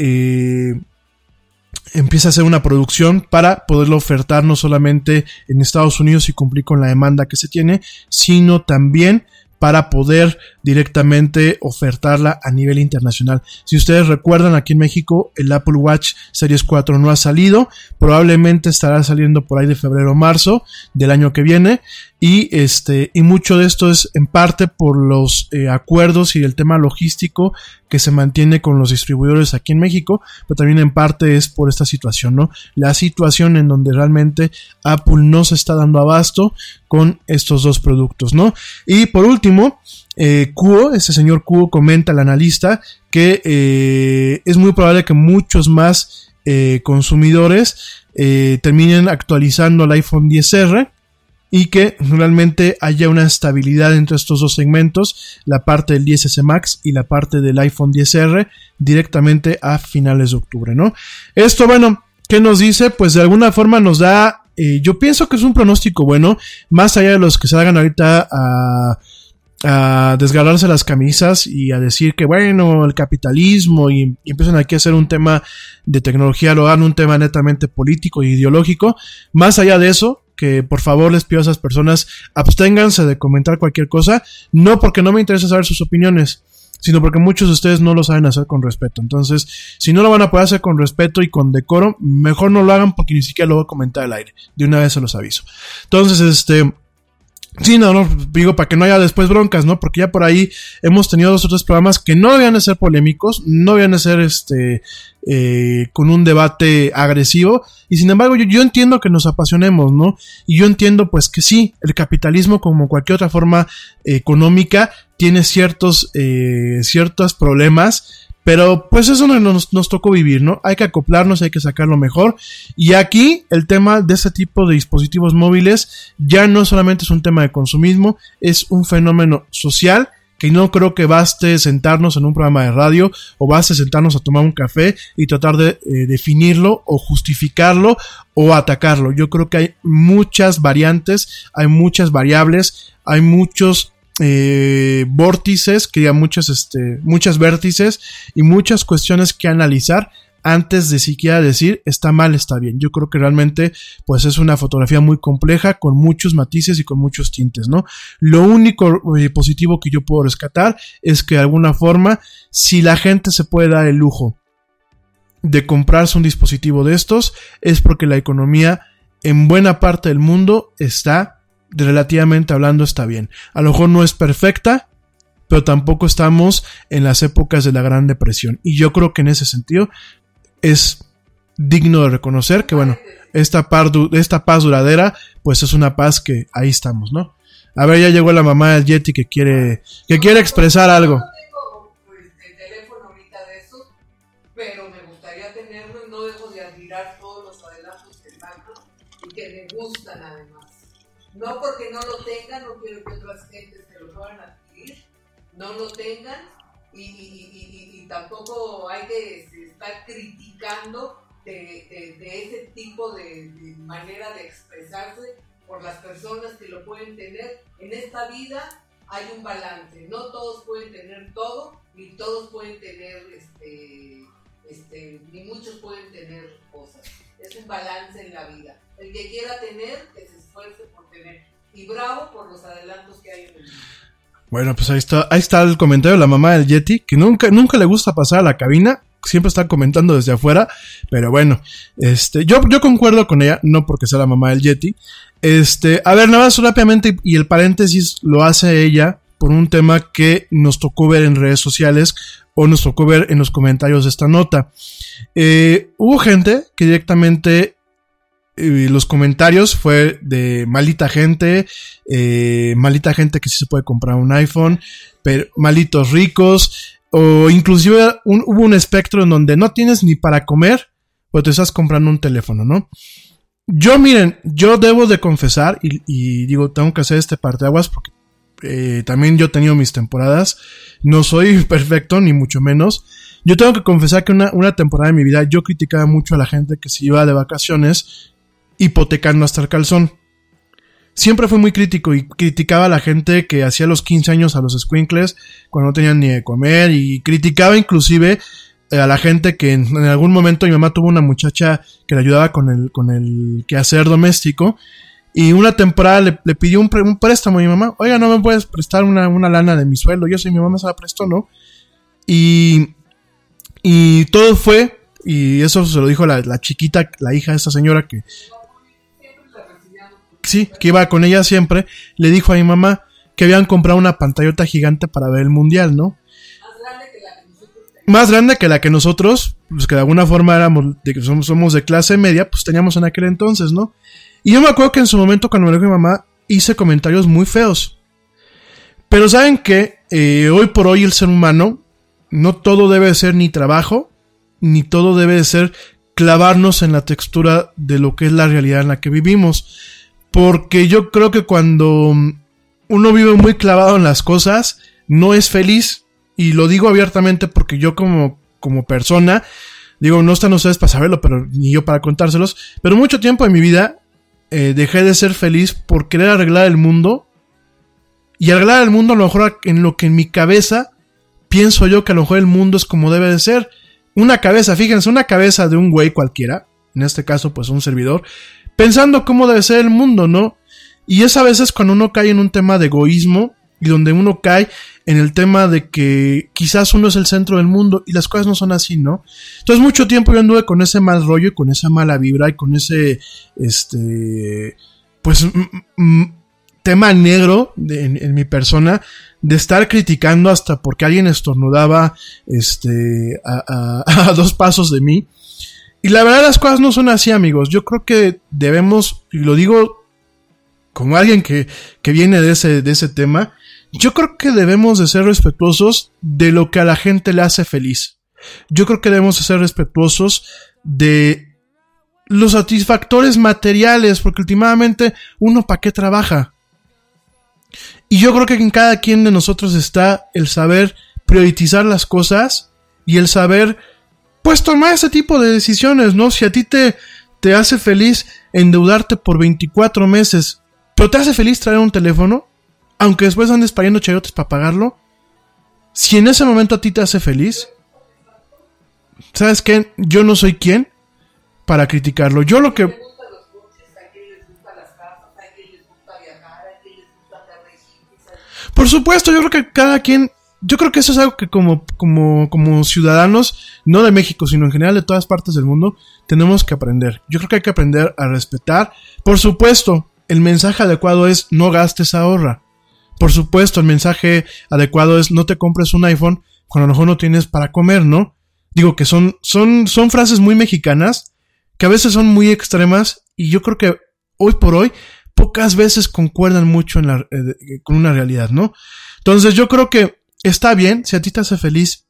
empiece a hacer una producción para poderlo ofertar no solamente en Estados Unidos y cumplir con la demanda que se tiene, sino también para poder directamente ofertarla a nivel internacional. Si ustedes recuerdan, aquí en México el Apple Watch Series 4 no ha salido, probablemente estará saliendo por ahí de febrero o marzo del año que viene y este y mucho de esto es en parte por los eh, acuerdos y el tema logístico que se mantiene con los distribuidores aquí en México, pero también en parte es por esta situación, ¿no? La situación en donde realmente Apple no se está dando abasto con estos dos productos, ¿no? Y por último, eh, este señor Kuo comenta al analista que eh, es muy probable que muchos más eh, consumidores eh, terminen actualizando el iPhone 10R y que realmente haya una estabilidad entre estos dos segmentos, la parte del 10S Max y la parte del iPhone 10R directamente a finales de octubre, ¿no? Esto, bueno, ¿qué nos dice? Pues de alguna forma nos da, eh, yo pienso que es un pronóstico bueno, más allá de los que se hagan ahorita a desgarrarse las camisas y a decir que bueno, el capitalismo y, empiezan aquí a hacer un tema de tecnología, lo hagan un tema netamente político e ideológico. Más allá de eso, que por favor les pido a esas personas absténganse de comentar cualquier cosa, no porque no me interesa saber sus opiniones, sino porque muchos de ustedes no lo saben hacer con respeto. Entonces, si no lo van a poder hacer con respeto y con decoro, mejor no lo hagan porque ni siquiera lo voy a comentar al aire. De una vez se los aviso. Entonces, este... Sí, no, no, digo, para que no haya después broncas, ¿no? Porque ya por ahí hemos tenido dos otros programas que no debían de ser polémicos, no debían de ser, este, eh, con un debate agresivo, y sin embargo yo, yo entiendo que nos apasionemos, ¿no? Y yo entiendo, pues, que sí, el capitalismo, como cualquier otra forma eh, económica, tiene ciertos, eh, ciertos problemas, pero pues eso no nos, nos, tocó vivir, ¿no? Hay que acoplarnos, hay que sacarlo mejor. Y aquí el tema de este tipo de dispositivos móviles ya no solamente es un tema de consumismo, es un fenómeno social que no creo que baste sentarnos en un programa de radio o baste sentarnos a tomar un café y tratar de eh, definirlo o justificarlo o atacarlo. Yo creo que hay muchas variantes, hay muchas variables, hay muchos eh, vórtices, diga muchas, este, muchas vértices y muchas cuestiones que analizar antes de siquiera decir está mal, está bien. Yo creo que realmente pues es una fotografía muy compleja con muchos matices y con muchos tintes, ¿no? Lo único eh, positivo que yo puedo rescatar es que de alguna forma si la gente se puede dar el lujo de comprarse un dispositivo de estos es porque la economía en buena parte del mundo está relativamente hablando está bien. A lo mejor no es perfecta, pero tampoco estamos en las épocas de la Gran Depresión. Y yo creo que en ese sentido es digno de reconocer que, bueno, esta, par esta paz duradera, pues es una paz que ahí estamos, ¿no? A ver, ya llegó la mamá del Yeti que quiere, que quiere expresar algo. No lo tengan, no quiero que otras gentes que lo puedan adquirir no lo tengan y, y- y- y tampoco hay que estar criticando de, de- de ese tipo de, de manera de expresarse por las personas que lo pueden tener. En esta vida hay un balance, no todos pueden tener todo, ni todos pueden tener, este, este, ni muchos pueden tener cosas. Es un balance en la vida. El que quiera tener, que se esfuerce por tener. Y bravo por los adelantos que hay en el mundo. Bueno, pues ahí está, ahí está el comentario de la mamá del Yeti, que nunca, nunca le gusta pasar a la cabina, siempre está comentando desde afuera, pero bueno, este, yo, yo concuerdo con ella, no porque sea la mamá del Yeti. Este, a ver, nada más rápidamente, y el paréntesis lo hace ella por un tema que nos tocó ver en redes sociales o nos tocó ver en los comentarios de esta nota. Eh, hubo gente que directamente los comentarios fue de malita gente, eh, malita gente que sí se puede comprar un iPhone, pero malitos ricos, o inclusive hubo un espectro en donde no tienes ni para comer, pero te estás comprando un teléfono, ¿no? Yo, miren, yo debo de confesar, y, y digo, tengo que hacer este parteaguas porque eh, también yo he tenido mis temporadas, no soy <laughs> perfecto, ni mucho menos. Yo tengo que confesar que una, una temporada de mi vida yo criticaba mucho a la gente que se iba de vacaciones hipotecando hasta el calzón. Siempre fui muy crítico y criticaba a la gente que hacía los 15 años a los squinkles cuando no tenían ni de comer y criticaba inclusive eh, a la gente que en, algún momento mi mamá tuvo una muchacha que le ayudaba con el, con el quehacer doméstico y una temporada le, pidió un, préstamo a mi mamá. Oiga, no me puedes prestar una, una lana de mi sueldo. Yo sé, mi mamá se la prestó, ¿no? Y, y todo fue, y eso se lo dijo la chiquita, la hija de esta señora que, sí, que iba con ella siempre, le dijo a mi mamá que habían comprado una pantallota gigante para ver el mundial, ¿no? Más grande que la que nosotros, pues que de alguna forma éramos, de que somos, somos de clase media, pues teníamos en aquel entonces, ¿no? Y yo me acuerdo que en su momento cuando me lo dijo mi mamá, hice comentarios muy feos. Pero saben que eh, hoy por hoy el ser humano, no todo debe ser ni trabajo, ni todo debe de ser clavarnos en la textura de lo que es la realidad en la que vivimos. Porque yo creo que cuando uno vive muy clavado en las cosas, no es feliz. Y lo digo abiertamente porque yo como, como persona, digo, no están ustedes para saberlo, pero ni yo para contárselos, pero mucho tiempo en mi vida eh, dejé de ser feliz por querer arreglar el mundo. Y arreglar el mundo a lo mejor en lo que en mi cabeza pienso yo que a lo mejor el mundo es como debe de ser. Una cabeza, fíjense, una cabeza de un güey cualquiera, en este caso pues un servidor, pensando cómo debe ser el mundo, ¿no? Y es a veces cuando uno cae en un tema de egoísmo y donde uno cae en el tema de que quizás uno es el centro del mundo y las cosas no son así, ¿no? Entonces mucho tiempo yo anduve con ese mal rollo y con esa mala vibra y con ese, este, pues, tema negro de- en, mi persona de estar criticando hasta porque alguien estornudaba, este, a- a <laughs> dos pasos de mí. Y la verdad las cosas no son así, amigos. Yo creo que debemos, y lo digo como alguien que, que viene de ese, de ese tema, yo creo que debemos de ser respetuosos de lo que a la gente le hace feliz. Yo creo que debemos de ser respetuosos de los satisfactores materiales, porque últimamente uno para qué trabaja. Y yo creo que en cada quien de nosotros está el saber priorizar las cosas y el saber, pues, tomar ese tipo de decisiones, ¿no? Si a ti te, te hace feliz endeudarte por 24 meses, pero te hace feliz traer un teléfono, aunque después andes pariendo chayotes para pagarlo, si en ese momento a ti te hace feliz, ¿sabes qué? Yo no soy quien para criticarlo. Yo lo que... Por supuesto, yo creo que cada quien, yo creo que eso es algo que como, como, como ciudadanos, no de México, sino en general de todas partes del mundo, tenemos que aprender. Yo creo que hay que aprender a respetar. Por supuesto, el mensaje adecuado es no gastes, ahorra. Por supuesto, el mensaje adecuado es no te compres un iPhone cuando a lo mejor no tienes para comer, ¿no? Digo que son, son, son frases muy mexicanas, que a veces son muy extremas, y yo creo que hoy por hoy pocas veces concuerdan mucho en la, eh, con una realidad, ¿no? Entonces yo creo que está bien, si a ti te hace feliz,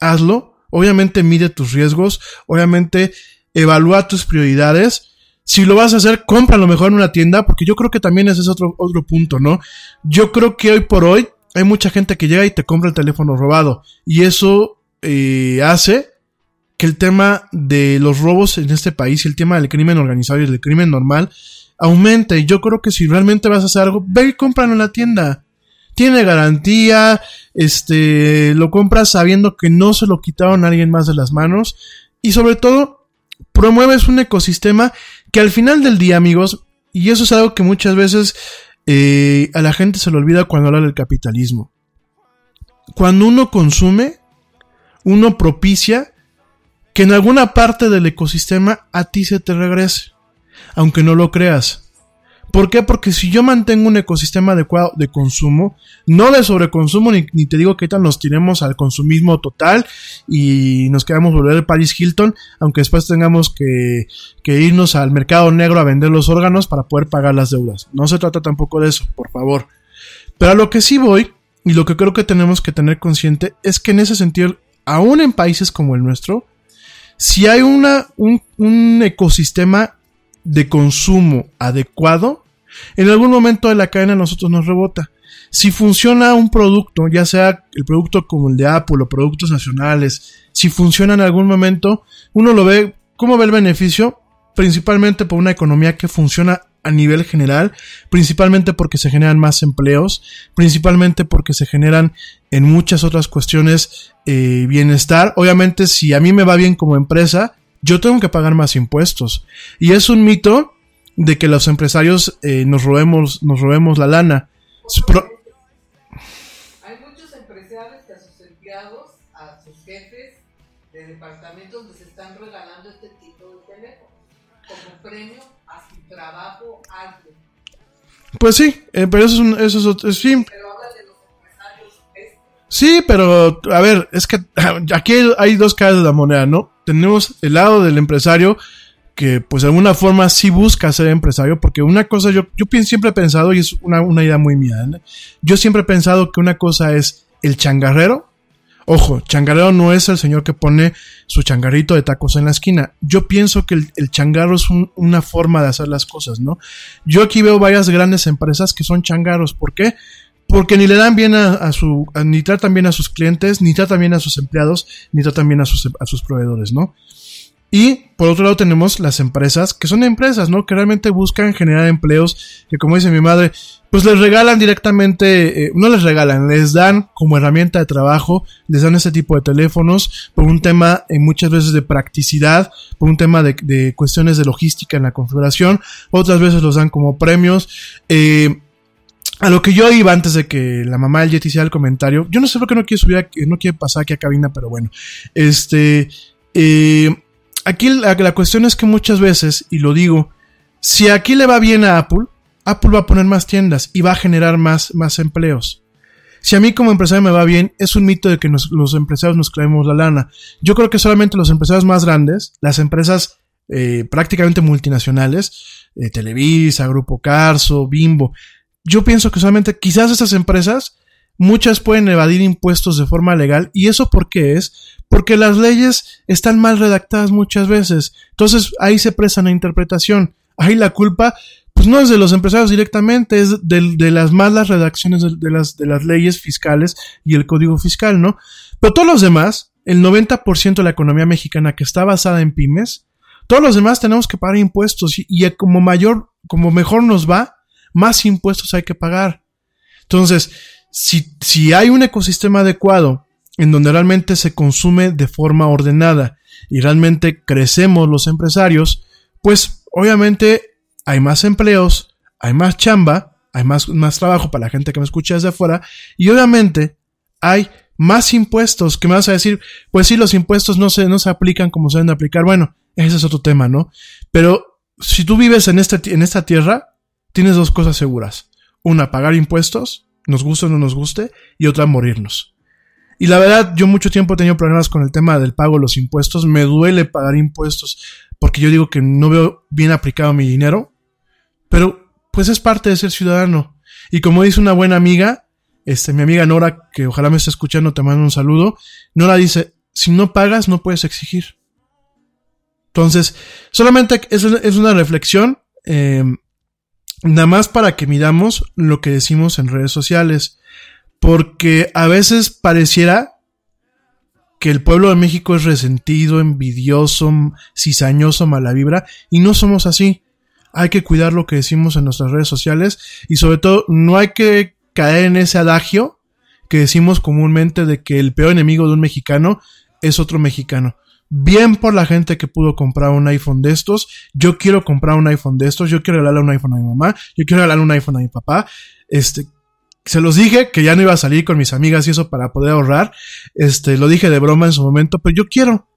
hazlo. Obviamente mide tus riesgos, obviamente evalúa tus prioridades. Si lo vas a hacer, compra lo mejor en una tienda, porque yo creo que también ese es otro, otro punto, ¿no? Yo creo que hoy por hoy hay mucha gente que llega y te compra el teléfono robado. Y eso eh, hace que el tema de los robos en este país el tema del crimen organizado y del crimen normal aumente. Y yo creo que si realmente vas a hacer algo, ve y cómpralo en la tienda. Tiene garantía, este, lo compras sabiendo que no se lo quitaron a alguien más de las manos. Y sobre todo, promueves un ecosistema que al final del día, amigos, y eso es algo que muchas veces eh, a la gente se le olvida cuando habla del capitalismo. Cuando uno consume, uno propicia que en alguna parte del ecosistema a ti se te regrese, aunque no lo creas. ¿Por qué? Porque si yo mantengo un ecosistema adecuado de consumo, no de sobreconsumo, ni, te digo que tal nos tiremos al consumismo total y nos quedamos volver Paris Hilton, aunque después tengamos que, irnos al mercado negro a vender los órganos para poder pagar las deudas. No se trata tampoco de eso, por favor. Pero a lo que sí voy, y lo que creo que tenemos que tener consciente, es que en ese sentido, aún en países como el nuestro, si hay una, un, un ecosistema de consumo adecuado, en algún momento de la cadena a nosotros nos rebota. Si funciona un producto, ya sea el producto como el de Apple o productos nacionales, si funciona en algún momento, uno lo ve, ¿cómo ve el beneficio? Principalmente por una economía que funciona a nivel general, principalmente porque se generan más empleos, principalmente porque se generan en muchas otras cuestiones eh, bienestar. Obviamente, si a mí me va bien como empresa, yo tengo que pagar más impuestos. Y es un mito de que los empresarios eh, nos robemos, nos robemos la lana. Pro- Hay muchos empresarios que a sus empleados, a sus jefes de departamentos les están regalando este tipo de teléfono como premio a su trabajo alto. pues sí, eh, pero eso es un, eso es otro- sí, Pero de los empresarios. Sí, pero a ver, es que <laughs> aquí hay dos caras de la moneda, ¿no? Tenemos el lado del empresario que pues de alguna forma sí busca ser empresario, porque una cosa yo, yo siempre he pensado, y es una, una idea muy mía, ¿no? yo siempre he pensado que una cosa es el changarrero, ojo, changarrero no es el señor que pone su changarrito de tacos en la esquina, yo pienso que el, el changarro es un- una forma de hacer las cosas, ¿no? Yo aquí veo varias grandes empresas que son changarros, ¿por qué? Porque ni le dan bien a, su, ni tratan bien a sus clientes, ni tratan bien a sus empleados, ni tratan bien a sus, a sus proveedores, ¿no? Y por otro lado tenemos las empresas, que son empresas, ¿no? Que realmente buscan generar empleos, que como dice mi madre, pues les regalan directamente, eh, no les regalan, les dan como herramienta de trabajo, les dan ese tipo de teléfonos por un tema eh, muchas veces de practicidad, por un tema de, cuestiones de logística en la configuración, otras veces los dan como premios. Eh, a lo que yo iba antes de que la mamá del Yeti hiciera el comentario, yo no sé por qué no quiere subir, aquí- no quiere pasar aquí a cabina, pero bueno, este, eh, aquí la, cuestión es que muchas veces, y lo digo, si aquí le va bien a Apple, Apple va a poner más tiendas y va a generar más, más empleos. Si a mí como empresario me va bien, es un mito de que los empresarios nos clavemos la lana. Yo creo que solamente los empresarios más grandes, las empresas eh, prácticamente multinacionales, eh, Televisa, Grupo Carso, Bimbo, yo pienso que solamente quizás esas empresas, muchas pueden evadir impuestos de forma legal. ¿Y eso por qué es? Porque las leyes están mal redactadas muchas veces. Entonces ahí se prestan a interpretación. Ahí la culpa, pues no es de los empresarios directamente, es de, las malas redacciones de, de las, de las leyes fiscales y el código fiscal, ¿no? Pero todos los demás, el 90% de la economía mexicana que está basada en pymes, todos los demás tenemos que pagar impuestos y, y como mayor, como mejor nos va, más impuestos hay que pagar. Entonces, si, si hay un ecosistema adecuado en donde realmente se consume de forma ordenada y realmente crecemos los empresarios, pues obviamente hay más empleos, hay más chamba, hay más, más trabajo para la gente que me escucha desde afuera y obviamente hay más impuestos que me vas a decir, pues sí, los impuestos no se, no se aplican como se deben de aplicar. Bueno, ese es otro tema, ¿no? Pero si tú vives en, este, en esta tierra, tienes dos cosas seguras. Una, pagar impuestos, nos guste o no nos guste, y otra, morirnos. Y la verdad, yo mucho tiempo he tenido problemas con el tema del pago de los impuestos. Me duele pagar impuestos porque yo digo que no veo bien aplicado mi dinero. Pero, pues es parte de ser ciudadano. Y como dice una buena amiga, este, mi amiga Nora, que ojalá me esté escuchando, te mando un saludo. Nora dice, si no pagas, no puedes exigir. Entonces, solamente es, es una reflexión, eh, nada más para que midamos lo que decimos en redes sociales. Porque a veces pareciera que el pueblo de México es resentido, envidioso, cizañoso, mala vibra, y no somos así. Hay que cuidar lo que decimos en nuestras redes sociales y sobre todo no hay que caer en ese adagio que decimos comúnmente de que el peor enemigo de un mexicano es otro mexicano. Bien por la gente que pudo comprar un iPhone de estos. Yo quiero comprar un iPhone de estos. Yo quiero regalarle un iPhone a mi mamá. Yo quiero regalarle un iPhone a mi papá. Este, se los dije que ya no iba a salir con mis amigas y eso para poder ahorrar. Este, lo dije de broma en su momento, pero yo quiero.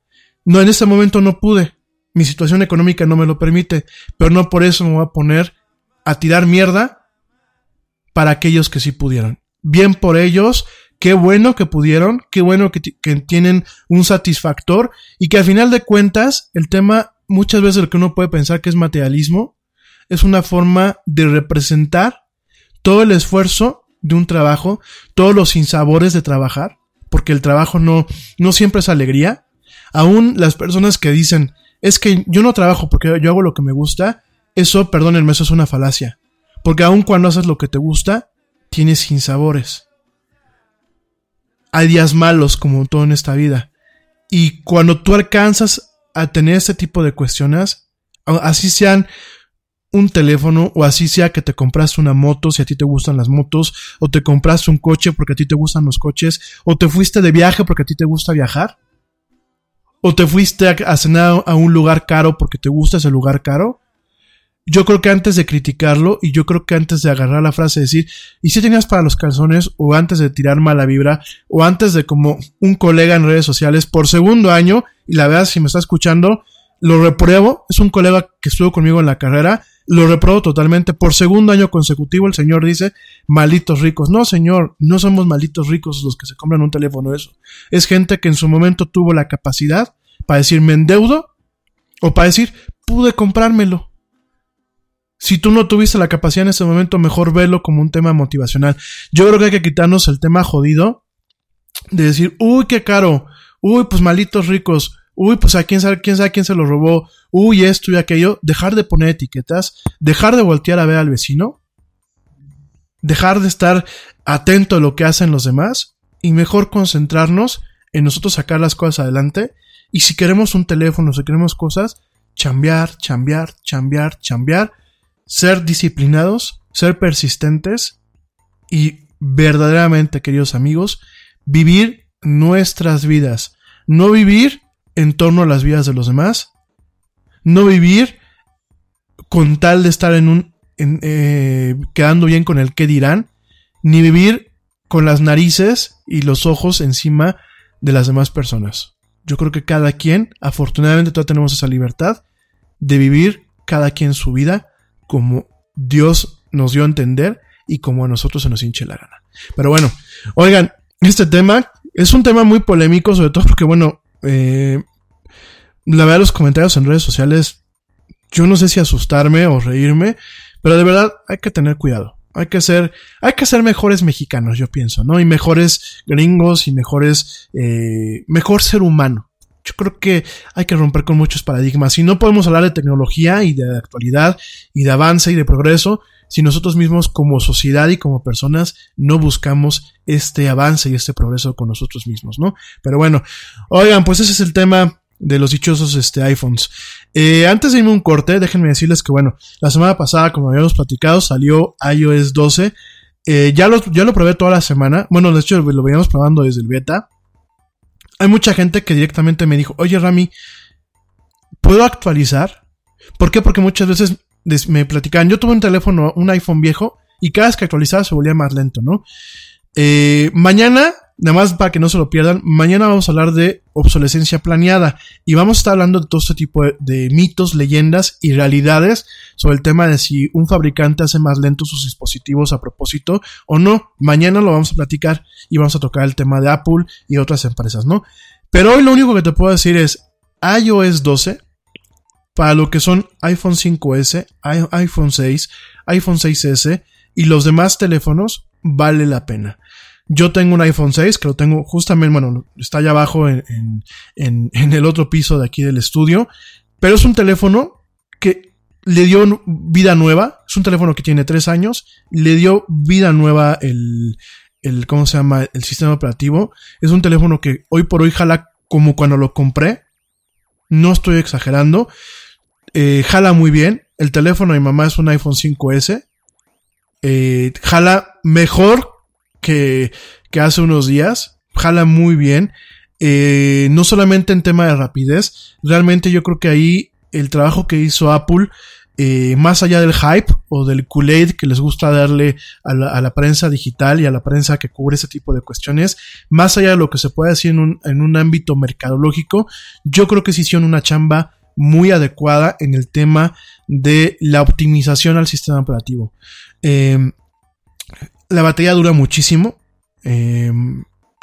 No, en este momento no pude. Mi situación económica no me lo permite, pero no por eso me voy a poner a tirar mierda para aquellos que sí pudieron. Bien por ellos, qué bueno que pudieron, qué bueno que, tienen un satisfactor y que al final de cuentas el tema muchas veces lo que uno puede pensar que es materialismo es una forma de representar todo el esfuerzo de un trabajo, todos los sinsabores de trabajar, porque el trabajo no, no siempre es alegría. Aún las personas que dicen, es que yo no trabajo porque yo hago lo que me gusta, eso, perdónenme, eso es una falacia. Porque aun cuando haces lo que te gusta, tienes sinsabores. Hay días malos como todo en esta vida. Y cuando tú alcanzas a tener este tipo de cuestiones, así sean un teléfono o así sea que te compraste una moto si a ti te gustan las motos o te compraste un coche porque a ti te gustan los coches o te fuiste de viaje porque a ti te gusta viajar o te fuiste a, a cenar a un lugar caro porque te gusta ese lugar caro yo creo que antes de criticarlo y yo creo que antes de agarrar la frase decir, ¿y si tenías para los calzones? O antes de tirar mala vibra, o antes de como un colega en redes sociales por segundo año, y la verdad si me está escuchando, lo repruebo, es un colega que estuvo conmigo en la carrera, lo repruebo totalmente, por segundo año consecutivo el señor dice, malditos ricos. No, señor, no somos malditos ricos los que se compran un teléfono eso. Es gente que en su momento tuvo la capacidad para decir, me endeudo, o para decir, pude comprármelo. Si tú no tuviste la capacidad en ese momento, mejor verlo como un tema motivacional. Yo creo que hay que quitarnos el tema jodido de decir, uy, qué caro, uy, pues malitos ricos, uy, pues a quién sabe, quién sabe quién se lo robó, uy, esto y aquello. Dejar de poner etiquetas, dejar de voltear a ver al vecino, dejar de estar atento a lo que hacen los demás y mejor concentrarnos en nosotros sacar las cosas adelante. Y si queremos un teléfono, si queremos cosas, chambear, chambear, chambear, chambear ser disciplinados, ser persistentes y verdaderamente, queridos amigos, vivir nuestras vidas. No vivir en torno a las vidas de los demás. No vivir con tal de estar en un. En, eh, quedando bien con el que dirán. Ni vivir con las narices y los ojos encima de las demás personas. Yo creo que cada quien, afortunadamente, todavía tenemos esa libertad de vivir cada quien su vida como Dios nos dio a entender y como a nosotros se nos hinche la gana. Pero bueno, oigan, este tema es un tema muy polémico, sobre todo porque, bueno, eh, la verdad los comentarios en redes sociales, yo no sé si asustarme o reírme, pero de verdad hay que tener cuidado. Hay que ser, hay que ser mejores mexicanos, yo pienso, ¿no? Y mejores gringos y mejores, eh, mejor ser humano. Yo creo que hay que romper con muchos paradigmas. Si no podemos hablar de tecnología y de actualidad y de avance y de progreso, si nosotros mismos como sociedad y como personas no buscamos este avance y este progreso con nosotros mismos, ¿no? Pero bueno, oigan, pues ese es el tema de los dichosos este, iPhones. Eh, antes de irme un corte, déjenme decirles que, bueno, la semana pasada, como habíamos platicado, salió iOS 12. Eh, ya, lo, ya lo probé toda la semana. Bueno, de hecho, lo veníamos probando desde el beta. Hay mucha gente que directamente me dijo, oye Rami, ¿puedo actualizar? ¿Por qué? Porque muchas veces me platicaban, yo tuve un teléfono, un iPhone viejo, y cada vez que actualizaba se volvía más lento, ¿no? Eh, mañana, nada más para que no se lo pierdan, mañana vamos a hablar de obsolescencia planeada y vamos a estar hablando de todo este tipo de, de mitos, leyendas y realidades sobre el tema de si un fabricante hace más lentos sus dispositivos a propósito o no. Mañana lo vamos a platicar y vamos a tocar el tema de Apple y otras empresas, ¿no? Pero hoy lo único que te puedo decir es iOS 12 para lo que son iPhone 5S, i- iPhone 6, iPhone 6S y los demás teléfonos vale la pena. Yo tengo un iPhone 6 que lo tengo justamente, bueno, está allá abajo en, en- en- el otro piso de aquí del estudio, pero es un teléfono que le dio vida nueva, es un teléfono que tiene tres años, le dio vida nueva el, el, ¿cómo se llama? El sistema operativo. Es un teléfono que hoy por hoy jala como cuando lo compré. No estoy exagerando. Eh, jala muy bien. El teléfono de mi mamá es un iPhone 5S. Eh, jala mejor que, que hace unos días. Jala muy bien. Eh, no solamente en tema de rapidez. Realmente yo creo que ahí el trabajo que hizo Apple, eh, más allá del hype o del Kool-Aid que les gusta darle a la, a la prensa digital y a la prensa que cubre ese tipo de cuestiones, más allá de lo que se puede decir en un, en un ámbito mercadológico, yo creo que se hicieron una chamba muy adecuada en el tema de la optimización al sistema operativo. Eh, la batería dura muchísimo. Eh,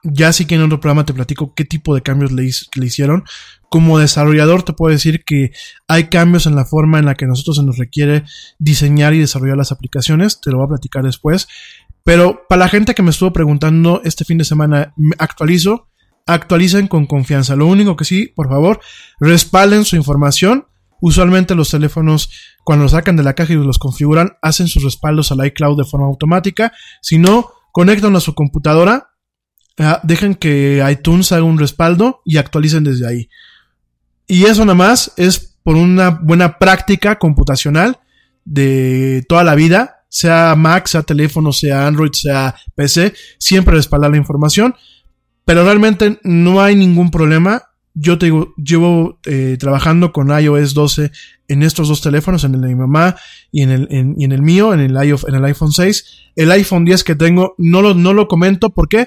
ya sí que en otro programa te platico qué tipo de cambios le, hicieron. Como desarrollador te puedo decir que hay cambios en la forma en la que nosotros se nos requiere diseñar y desarrollar las aplicaciones. Te lo voy a platicar después. Pero para la gente que me estuvo preguntando este fin de semana, ¿me actualizo? Actualicen con confianza. Lo único que sí, por favor, respalden su información. Usualmente los teléfonos, cuando los sacan de la caja y los configuran, hacen sus respaldos al iCloud de forma automática. Si no, conectan a su computadora, ah, dejen que iTunes haga un respaldo y actualicen desde ahí. Y eso nada más es por una buena práctica computacional de toda la vida, sea Mac, sea teléfono, sea Android, sea PC, siempre respaldar la información. Pero realmente no hay ningún problema. Yo te digo, llevo eh, trabajando con iOS 12 en estos dos teléfonos, en el de mi mamá y en el, en, y en el mío, en el, en el iPhone 6. El iPhone 10 que tengo, no lo, no lo comento. ¿Por qué?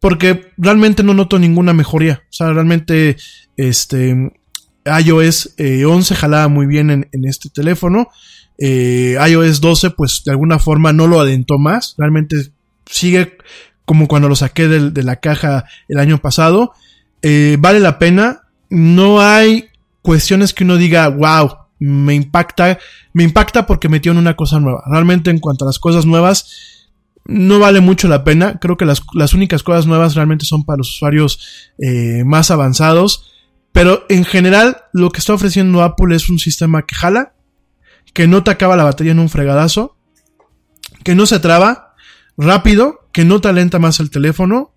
Porque realmente no noto ninguna mejoría. O sea, realmente, este, iOS eh, 11 jalaba muy bien en, este teléfono. Eh, iOS 12, pues de alguna forma no lo adentó más. Realmente sigue como cuando lo saqué de, la caja el año pasado. Eh, vale la pena. No hay cuestiones que uno diga, wow, me impacta. Me impacta porque metieron una cosa nueva. Realmente en cuanto a las cosas nuevas, no vale mucho la pena. Creo que las, las únicas cosas nuevas realmente son para los usuarios eh, más avanzados. Pero en general, lo que está ofreciendo Apple es un sistema que jala, que no te acaba la batería en un fregadazo, que no se traba, rápido, que no te alenta más el teléfono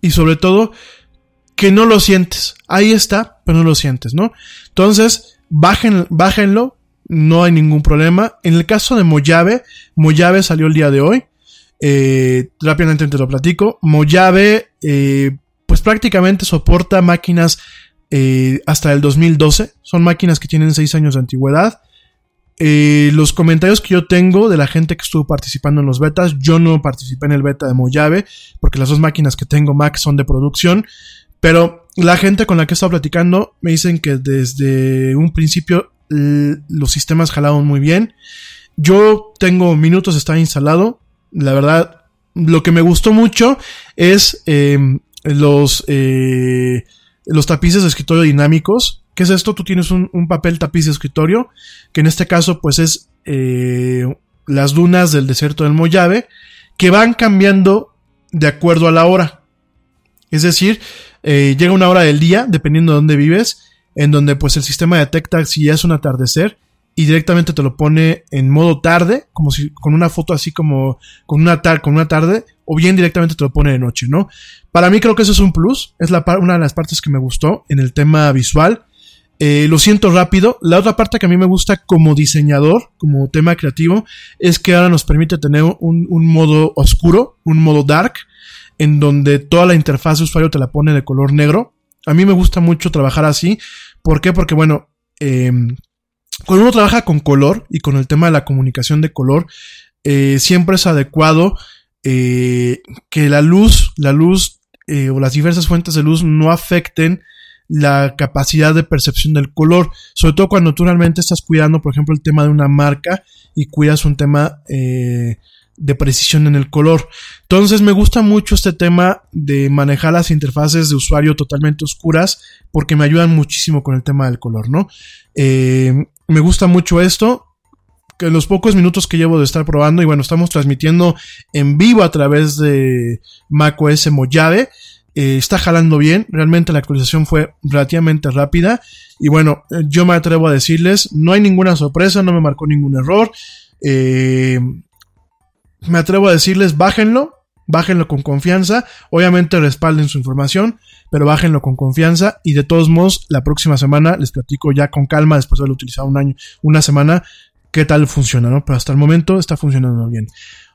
y sobre todo que no lo sientes. Ahí está, pero no lo sientes, ¿no? Entonces, bajen, bájenlo, no hay ningún problema. En el caso de Mojave, Mojave salió el día de hoy. Eh, rápidamente te lo platico. Mojave, eh, pues prácticamente soporta máquinas eh, hasta el 2012. Son máquinas que tienen 6 años de antigüedad. Los comentarios que yo tengo de la gente que estuvo participando en los betas, yo no participé en el beta de Mojave, porque las dos máquinas que tengo Mac son de producción, pero la gente con la que he estado platicando me dicen que desde un principio los sistemas jalaron muy bien. Yo tengo minutos estar instalado, la verdad, lo que me gustó mucho es eh, los, eh, los tapices de escritorio dinámicos. ¿Qué es esto? Tú tienes un, un papel tapiz de escritorio, que en este caso pues es eh, las dunas del desierto del Mojave, que van cambiando de acuerdo a la hora. Es decir, eh, llega una hora del día, dependiendo de dónde vives, en donde pues el sistema detecta si ya es un atardecer y directamente te lo pone en modo tarde, como si con una foto así como con una, tar con una tarde, o bien directamente te lo pone de noche, ¿no? Para mí creo que eso es un plus, es la una de las partes que me gustó en el tema visual. Eh, lo siento rápido. La otra parte que a mí me gusta como diseñador, como tema creativo, es que ahora nos permite tener un, un modo oscuro, un modo dark, en donde toda la interfaz de usuario te la pone de color negro. A mí me gusta mucho trabajar así. ¿Por qué? Porque bueno, eh, cuando uno trabaja con color y con el tema de la comunicación de color, eh, siempre es adecuado eh, que la luz, la luz eh, o las diversas fuentes de luz no afecten la capacidad de percepción del color, sobre todo cuando tú realmente estás cuidando, por ejemplo, el tema de una marca y cuidas un tema eh, de precisión en el color. Entonces me gusta mucho este tema de manejar las interfaces de usuario totalmente oscuras porque me ayudan muchísimo con el tema del color, ¿no? Eh, me gusta mucho esto. Que en los pocos minutos que llevo de estar probando, y bueno, estamos transmitiendo en vivo a través de macOS Mojave. Eh, está jalando bien, realmente la actualización fue relativamente rápida y bueno, yo me atrevo a decirles, no hay ninguna sorpresa, no me marcó ningún error, eh, me atrevo a decirles, bájenlo, bájenlo con confianza, obviamente respalden su información, pero bájenlo con confianza y de todos modos la próxima semana les platico ya con calma después de haberlo utilizado un año, una semana, qué tal funciona, ¿no? Pero hasta el momento está funcionando bien.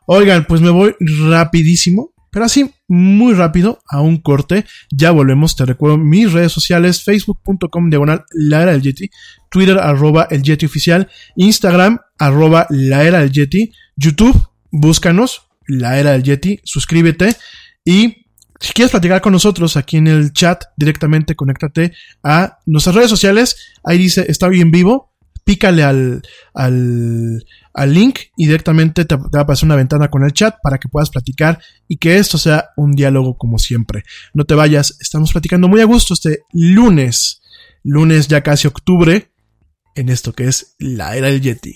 Oigan, pues me voy rapidísimo, pero así muy rápido a un corte. Ya volvemos, te recuerdo mis redes sociales, facebook.com diagonal la era del Yeti, Twitter arroba el Yeti oficial, Instagram arroba la era del Yeti, YouTube, búscanos, la era del Yeti, suscríbete y si quieres platicar con nosotros aquí en el chat, directamente conéctate a nuestras redes sociales. Ahí dice, está bien vivo. Pícale al, al, al link y directamente te, va a aparecer una ventana con el chat para que puedas platicar y que esto sea un diálogo como siempre. No te vayas, estamos platicando muy a gusto este lunes, lunes ya casi octubre, en esto que es la era del Yeti.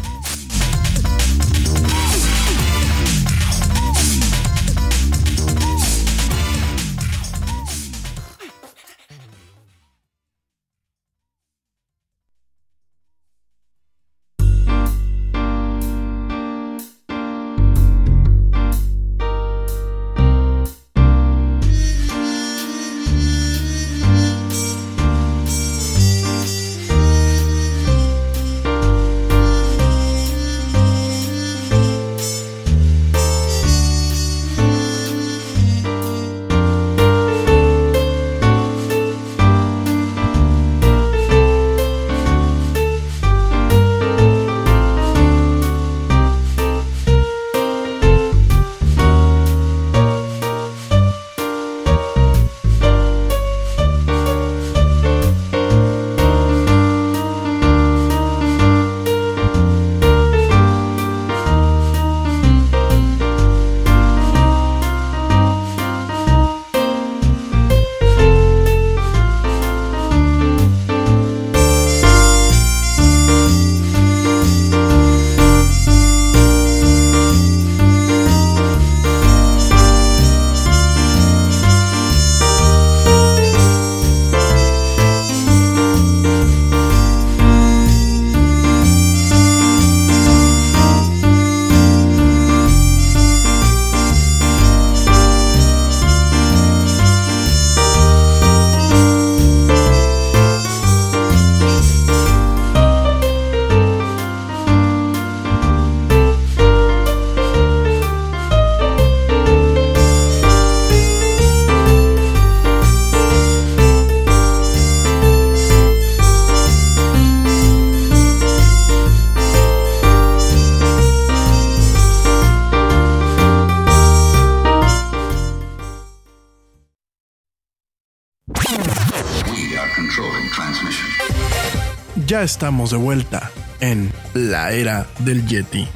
Ya estamos de vuelta. en la era del Yeti.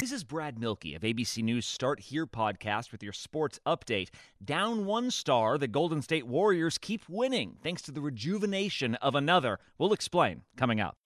This is Brad Milkey of ABC News Start Here podcast with your sports update. Down one star, the Golden State Warriors keep winning thanks to the rejuvenation of another. We'll explain coming up.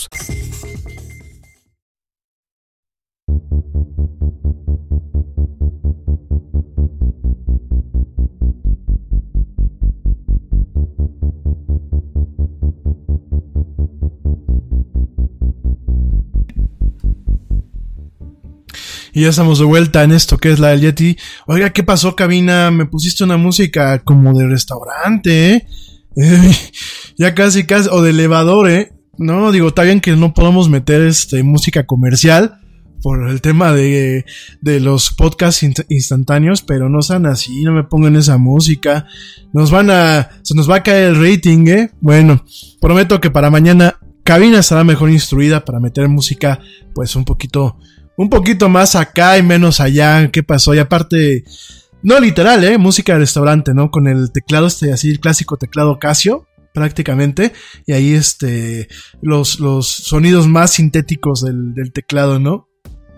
Y ya estamos de vuelta en esto que es la del Yeti. Oiga, ¿qué pasó, cabina? Me pusiste una música como de restaurante, ¿eh? <laughs> Eh, ya casi, casi, o de elevador, ¿eh? No, digo, está bien que no podamos meter este, música comercial por el tema de, de los podcasts inst- instantáneos, pero no sean así, no me pongan esa música. Nos van a, se nos va a caer el rating, ¿eh? Bueno, prometo que para mañana cabina estará mejor instruida para meter música, pues un poquito, un poquito más acá y menos allá. ¿Qué pasó? Y aparte, no literal, ¿eh? Música de restaurante, ¿no? Con el teclado este así, el clásico teclado Casio, prácticamente. Y ahí este, los, los sonidos más sintéticos del, del teclado, ¿no?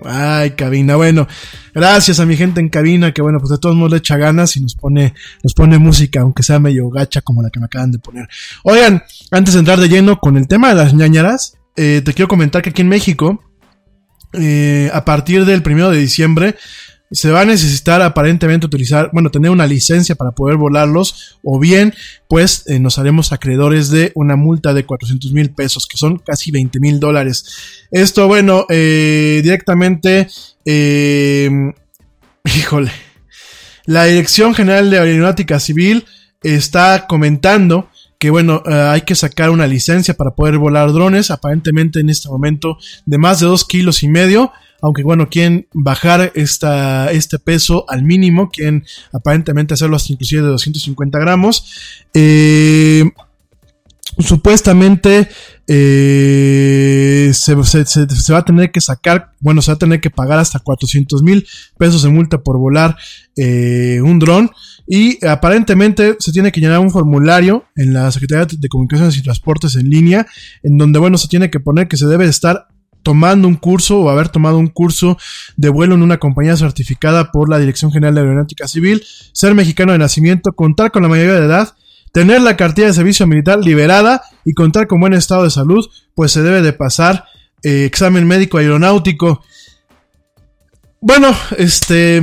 Ay, cabina. Bueno, gracias a mi gente en cabina que bueno, pues de todos modos le echa ganas y nos pone, nos pone música, aunque sea medio gacha como la que me acaban de poner. Oigan, antes de entrar de lleno con el tema de las ñañaras, eh, te quiero comentar que aquí en México, eh, a partir del primero de diciembre, se va a necesitar aparentemente utilizar, bueno, tener una licencia para poder volarlos, o bien, pues eh, nos haremos acreedores de una multa de 400 mil pesos, que son casi 20 mil dólares. Esto, bueno, eh, directamente, eh, <laughs> híjole, la Dirección General de Aeronáutica Civil está comentando que bueno, eh, hay que sacar una licencia para poder volar drones, aparentemente en este momento de más de 2 kilos y medio, aunque bueno, quieren bajar esta, este peso al mínimo, quieren aparentemente hacerlo hasta inclusive de 250 gramos. Eh, supuestamente eh, se, se- se- va a tener que sacar, bueno, se va a tener que pagar hasta 400 mil pesos de multa por volar eh, un dron y aparentemente se tiene que llenar un formulario en la Secretaría de Comunicaciones y Transportes en línea, en donde, bueno, se tiene que poner que se debe estar tomando un curso o haber tomado un curso de vuelo en una compañía certificada por la Dirección General de Aeronáutica Civil, ser mexicano de nacimiento, contar con la mayoría de edad, tener la cartilla de servicio militar liberada y contar con buen estado de salud, pues se debe de pasar eh, examen médico aeronáutico. Bueno, este...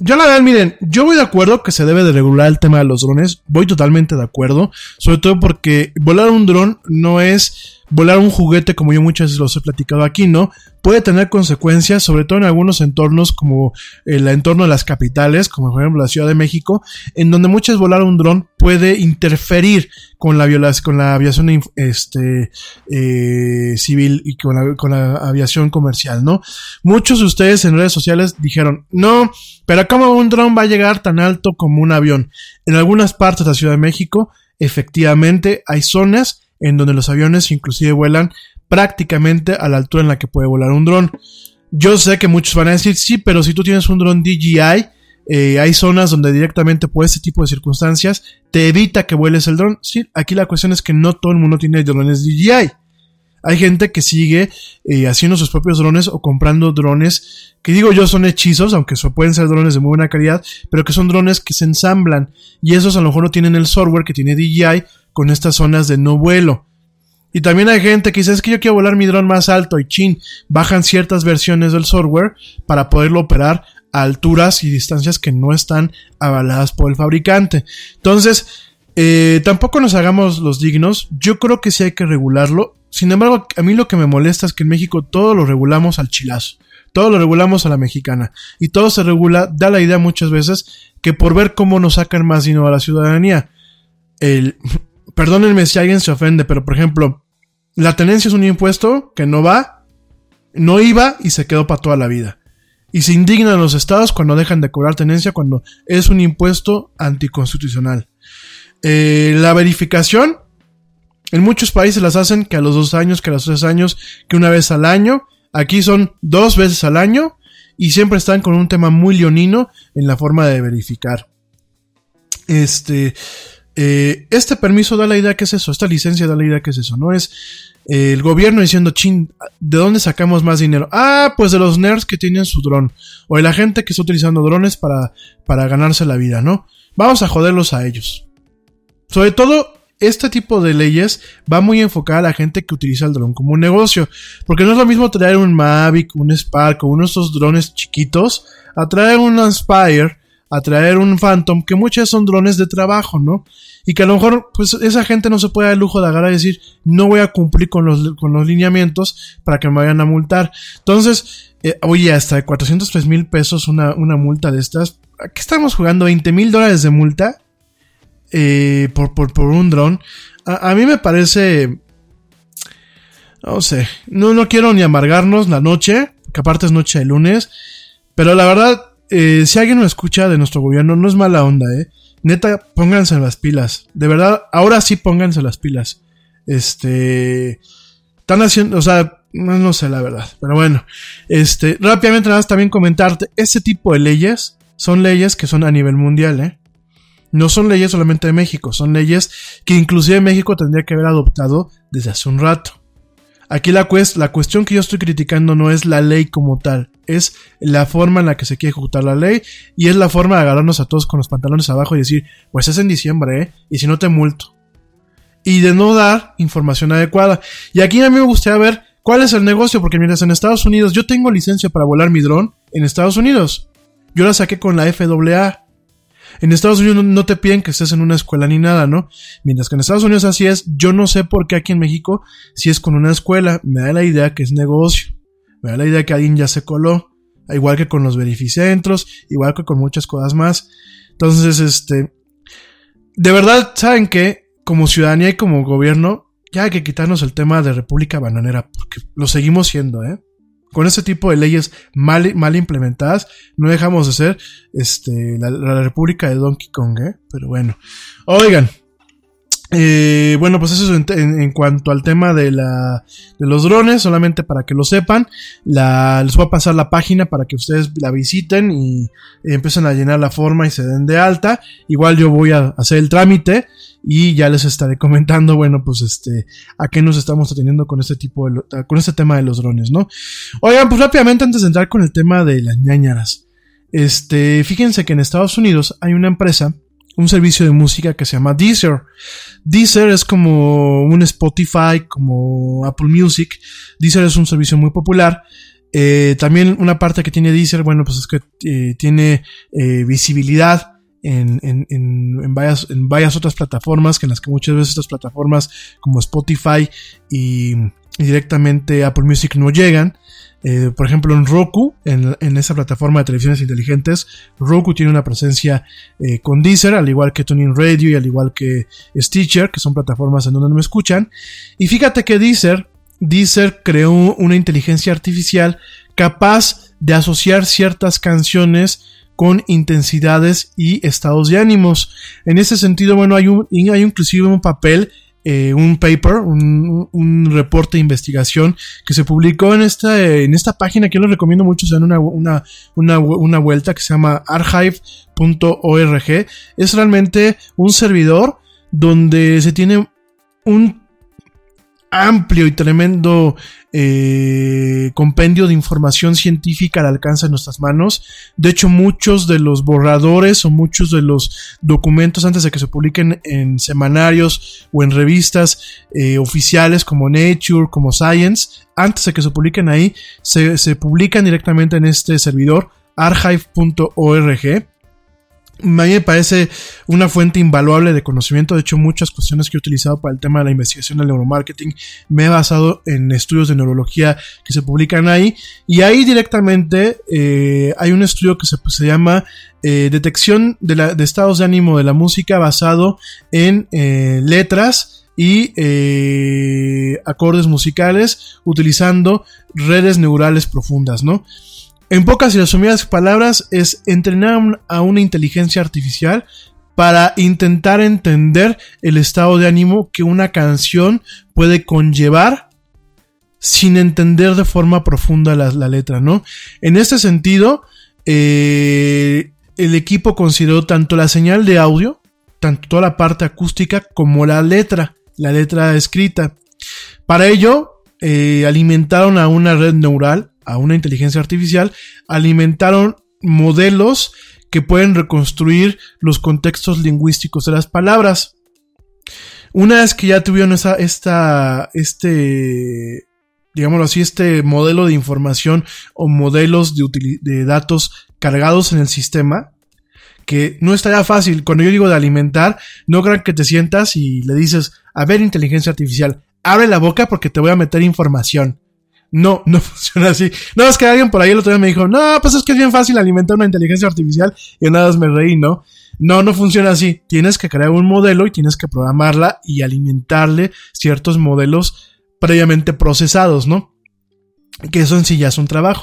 Yo la verdad, miren, yo voy de acuerdo que se debe de regular el tema de los drones, voy totalmente de acuerdo, sobre todo porque volar un dron no es volar un juguete, como yo muchas veces los he platicado aquí, ¿no? Puede tener consecuencias, sobre todo en algunos entornos como el entorno de las capitales, como por ejemplo la Ciudad de México, en donde muchas volar un dron puede interferir con la con la aviación este, eh, civil y con la, con la aviación comercial, ¿no? Muchos de ustedes en redes sociales dijeron, no, pero ¿cómo un dron va a llegar tan alto como un avión? En algunas partes de la Ciudad de México, efectivamente, hay zonas en donde los aviones inclusive vuelan prácticamente a la altura en la que puede volar un dron. Yo sé que muchos van a decir, sí, pero si tú tienes un dron DJI, eh, hay zonas donde directamente por este tipo de circunstancias te evita que vueles el dron. Sí, aquí la cuestión es que no todo el mundo tiene drones DJI. Hay gente que sigue eh, haciendo sus propios drones o comprando drones que digo yo son hechizos, aunque pueden ser drones de muy buena calidad, pero que son drones que se ensamblan y esos a lo mejor no tienen el software que tiene DJI con estas zonas de no vuelo. Y también hay gente que dice, es que yo quiero volar mi dron más alto y chin, bajan ciertas versiones del software para poderlo operar a alturas y distancias que no están avaladas por el fabricante. Entonces, eh, tampoco nos hagamos los dignos, yo creo que sí hay que regularlo. Sin embargo, a mí lo que me molesta es que en México todo lo regulamos al chilazo. Todo lo regulamos a la mexicana. Y todo se regula, da la idea muchas veces que por ver cómo nos sacan más dinero a la ciudadanía. El, <laughs> perdónenme si alguien se ofende, pero por ejemplo, la tenencia es un impuesto que no va, no iba y se quedó para toda la vida. Y se indignan los estados cuando dejan de cobrar tenencia cuando es un impuesto anticonstitucional. Eh, la verificación, en muchos países las hacen que a los dos años, que a los tres años, que una vez al año. Aquí son dos veces al año y siempre están con un tema muy leonino en la forma de verificar. Este, eh, este permiso da la idea que es eso, esta licencia da la idea que es eso, no es eh, el gobierno diciendo, chin, ¿de dónde sacamos más dinero? Ah, pues de los nerds que tienen su dron, o de la gente que está utilizando drones para, para ganarse la vida, ¿no? Vamos a joderlos a ellos. Sobre todo, este tipo de leyes va muy enfocada a la gente que utiliza el dron como un negocio. Porque no es lo mismo traer un Mavic, un Spark o uno de estos drones chiquitos, a traer un Inspire, a traer un Phantom, que muchas son drones de trabajo, ¿no? Y que a lo mejor, pues esa gente no se puede dar el lujo de agarrar y decir, no voy a cumplir con los, con los lineamientos para que me vayan a multar. Entonces, eh, oye, hasta de 403 mil pesos una, una multa de estas. ¿A qué estamos jugando? ¿20 mil dólares de multa? Eh, por, por, por un dron. A, mí me parece. No sé. No, no quiero ni amargarnos la noche. Que aparte es noche de lunes. Pero la verdad, eh, si alguien nos escucha de nuestro gobierno, no es mala onda, eh. Neta, pónganse las pilas. De verdad, ahora sí pónganse las pilas. Este. Están haciendo, o sea, no, no sé la verdad. Pero bueno. Este, rápidamente nada más también comentarte. Este tipo de leyes son leyes que son a nivel mundial, eh. No son leyes solamente de México, son leyes que inclusive México tendría que haber adoptado desde hace un rato. Aquí la, cuest la cuestión que yo estoy criticando no es la ley como tal, es la forma en la que se quiere ejecutar la ley y es la forma de agarrarnos a todos con los pantalones abajo y decir, pues es en diciembre, ¿eh? Y si no te multo. Y de no dar información adecuada. Y aquí a mí me gustaría ver cuál es el negocio, porque mientras en Estados Unidos yo tengo licencia para volar mi dron en Estados Unidos. Yo la saqué con la FAA. En Estados Unidos no, te piden que estés en una escuela ni nada, ¿no? Mientras que en Estados Unidos así es, yo no sé por qué aquí en México, si es con una escuela, me da la idea que es negocio. Me da la idea que alguien ya se coló. Igual que con los verificentros, igual que con muchas cosas más. Entonces, este, de verdad, ¿saben qué? Como ciudadanía y como gobierno, ya hay que quitarnos el tema de República Bananera, porque lo seguimos siendo, ¿eh? Con ese tipo de leyes mal, mal implementadas, no dejamos de ser este, la, República de Donkey Kong, ¿eh? Pero bueno. Oigan. Eh, bueno, pues eso es en, cuanto al tema de, la, de los drones, solamente para que lo sepan. Les voy a pasar la página para que ustedes la visiten y empiecen a llenar la forma y se den de alta. Igual yo voy a hacer el trámite y ya les estaré comentando, bueno, pues este, a qué nos estamos atendiendo con este tipo de, con este tema de los drones, ¿no? Oigan, pues rápidamente antes de entrar con el tema de las ñañaras. Este, fíjense que en Estados Unidos hay una empresa, un servicio de música que se llama Deezer. Deezer es como un Spotify, como Apple Music. Deezer es un servicio muy popular. Eh, también una parte que tiene Deezer, bueno, pues es que eh, tiene eh, visibilidad en, en, en, varias, en varias otras plataformas, que en las que muchas veces estas plataformas como Spotify y, y directamente Apple Music no llegan. Eh, por ejemplo, en Roku, en, en, esa plataforma de televisiones inteligentes, Roku tiene una presencia eh, con Deezer, al igual que Tuning Radio y al igual que Stitcher, que son plataformas en donde no me escuchan. Y fíjate que Deezer, Deezer creó una inteligencia artificial capaz de asociar ciertas canciones con intensidades y estados de ánimos. En ese sentido, bueno, hay, un, hay inclusive un papel eh, un paper, un, un, reporte de investigación que se publicó en esta, en esta página que yo les recomiendo mucho, se dan una, una, una, una vuelta que se llama archive.org. Es realmente un servidor donde se tiene un amplio y tremendo eh, compendio de información científica al alcance de nuestras manos. De hecho, muchos de los borradores o muchos de los documentos antes de que se publiquen en semanarios o en revistas eh, oficiales como Nature, como Science, antes de que se publiquen ahí, se, se publican directamente en este servidor archive.org a mí me parece una fuente invaluable de conocimiento. De hecho, muchas cuestiones que he utilizado para el tema de la investigación del neuromarketing me he basado en estudios de neurología que se publican ahí. Y ahí directamente eh, hay un estudio que se, se llama eh, Detección de, la, de, estados de ánimo de la música basado en eh, letras y acordes musicales utilizando redes neurales profundas, ¿no? En pocas y resumidas palabras, es entrenar a una inteligencia artificial para intentar entender el estado de ánimo que una canción puede conllevar sin entender de forma profunda la, letra, ¿no? En este sentido, eh, el equipo consideró tanto la señal de audio, tanto toda la parte acústica, como la letra, la letra escrita. Para ello, eh, alimentaron a una red neural a una inteligencia artificial, alimentaron modelos que pueden reconstruir los contextos lingüísticos de las palabras. Una vez que ya tuvieron esa, esta, este, digámoslo así, este modelo de información o modelos de, de datos cargados en el sistema, que no estaría fácil. Cuando yo digo de alimentar, no crean que te sientas y le dices, a ver, inteligencia artificial, abre la boca porque te voy a meter información. No, no <laughs> funciona así. No, es que alguien por ahí el otro día me dijo, no, pues es que es bien fácil alimentar una inteligencia artificial y nada más me reí, ¿no? No, no funciona así. Tienes que crear un modelo y tienes que programarla y alimentarle ciertos modelos previamente procesados, ¿no? Que eso en sí ya es un trabajo.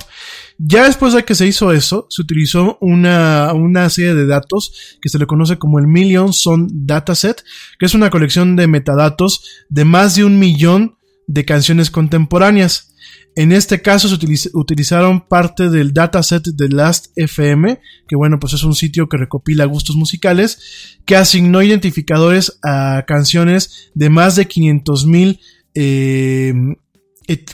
Ya después de que se hizo eso, se utilizó una, una serie de datos que se le conoce como el Million Son Dataset, que es una colección de metadatos de más de un millón de canciones contemporáneas. En este caso se utiliz utilizaron parte del dataset de Last.fm, que bueno, pues es un sitio que recopila gustos musicales, que asignó identificadores a canciones de más de 500 mil, eh,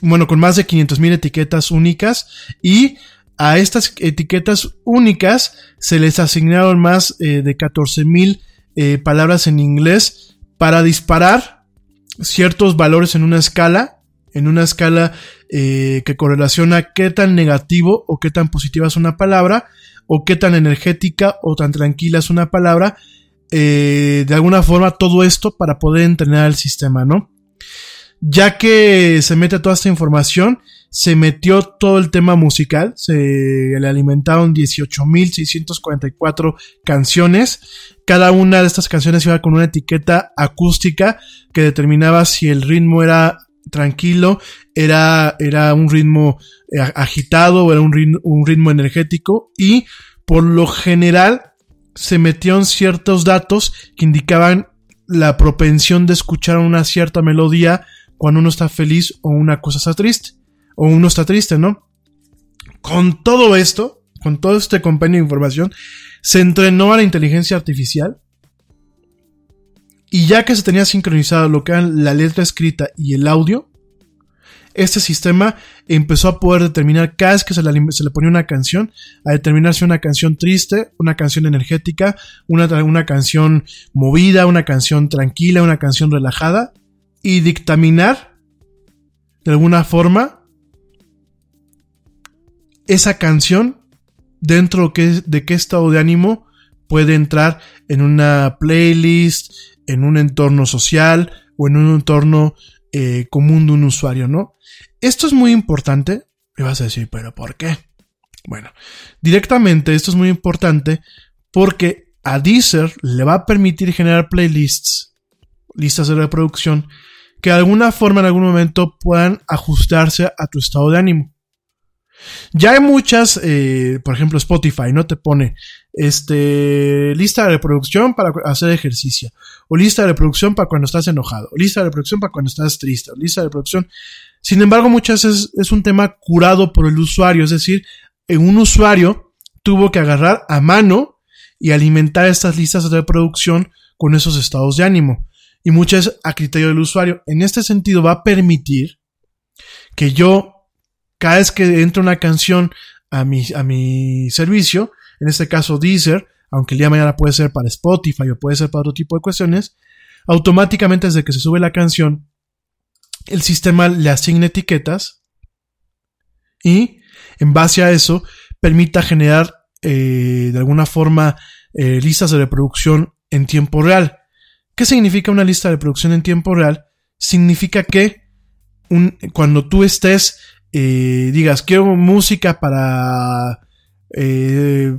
bueno, con más de 500 mil etiquetas únicas y a estas etiquetas únicas se les asignaron más eh, de 14 mil eh, palabras en inglés para disparar ciertos valores en una escala en una escala eh, que correlaciona qué tan negativo o qué tan positiva es una palabra, o qué tan energética o tan tranquila es una palabra, eh, de alguna forma todo esto para poder entrenar al sistema, ¿no? Ya que se mete toda esta información, se metió todo el tema musical, se le alimentaron 18.644 canciones. Cada una de estas canciones iba con una etiqueta acústica que determinaba si el ritmo era tranquilo, era, era un ritmo eh, agitado, era un ritmo, un ritmo energético y por lo general se metieron ciertos datos que indicaban la propensión de escuchar una cierta melodía cuando uno está feliz o una cosa está triste, o uno está triste, ¿no? Con todo esto, con todo este compendio de información, se entrenó a la inteligencia artificial y ya que se tenía sincronizado lo que era la letra escrita y el audio, este sistema empezó a poder determinar cada vez que se le, se le ponía una canción, a determinar si una canción triste, una canción energética, una, una canción movida, una canción tranquila, una canción relajada, y dictaminar de alguna forma esa canción dentro de qué estado de ánimo puede entrar en una playlist, en un entorno social o en un entorno eh, común de un usuario, ¿no? Esto es muy importante. Me vas a decir, pero ¿por qué? Bueno, directamente esto es muy importante porque a Deezer le va a permitir generar playlists, listas de reproducción, que de alguna forma en algún momento puedan ajustarse a tu estado de ánimo. Ya hay muchas, eh, por ejemplo Spotify, ¿no? Te pone este lista de reproducción para hacer ejercicio, o lista de reproducción para cuando estás enojado, o lista de reproducción para cuando estás triste, o lista de reproducción. Sin embargo, muchas veces es un tema curado por el usuario, es decir, un usuario tuvo que agarrar a mano y alimentar estas listas de reproducción con esos estados de ánimo. Y muchas a criterio del usuario. En este sentido va a permitir que yo cada vez que entra una canción a mi, a mi servicio, en este caso Deezer, aunque el día de mañana puede ser para Spotify o puede ser para otro tipo de cuestiones, automáticamente desde que se sube la canción, el sistema le asigna etiquetas y en base a eso permita generar eh, de alguna forma eh, listas de reproducción en tiempo real. ¿Qué significa una lista de reproducción en tiempo real? Significa que cuando tú estés eh, digas, quiero música para, eh,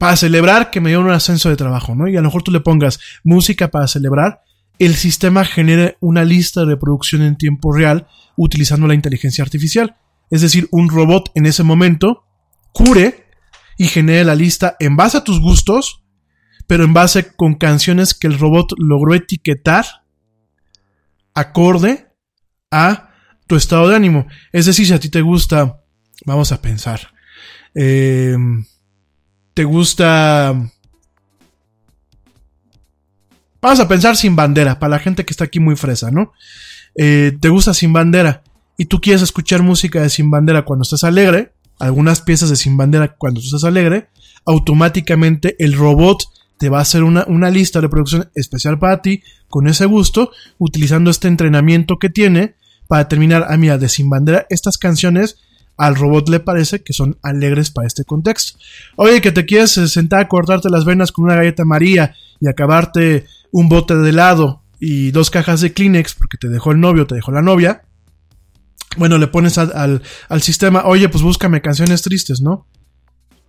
para celebrar que me dio un ascenso de trabajo, ¿no? Y a lo mejor tú le pongas música para celebrar, el sistema genera una lista de reproducción en tiempo real utilizando la inteligencia artificial. Es decir, un robot en ese momento cure y genere la lista en base a tus gustos, pero en base con canciones que el robot logró etiquetar acorde a tu estado de ánimo. Es decir, si a ti te gusta, vamos a pensar, eh, te gusta... Vamos a pensar sin bandera, para la gente que está aquí muy fresa, ¿no? Eh, te gusta sin bandera y tú quieres escuchar música de sin bandera cuando estás alegre, algunas piezas de sin bandera cuando tú estás alegre, automáticamente el robot te va a hacer una, una lista de producción especial para ti con ese gusto, utilizando este entrenamiento que tiene para determinar, ah, mira, de Sin Bandera, estas canciones al robot le parece que son alegres para este contexto. Oye, que te quieres sentar a cortarte las venas con una galleta María y acabarte un bote de helado y dos cajas de Kleenex porque te dejó el novio, te dejó la novia. Bueno, le pones al, al sistema, oye, pues búscame canciones tristes, ¿no?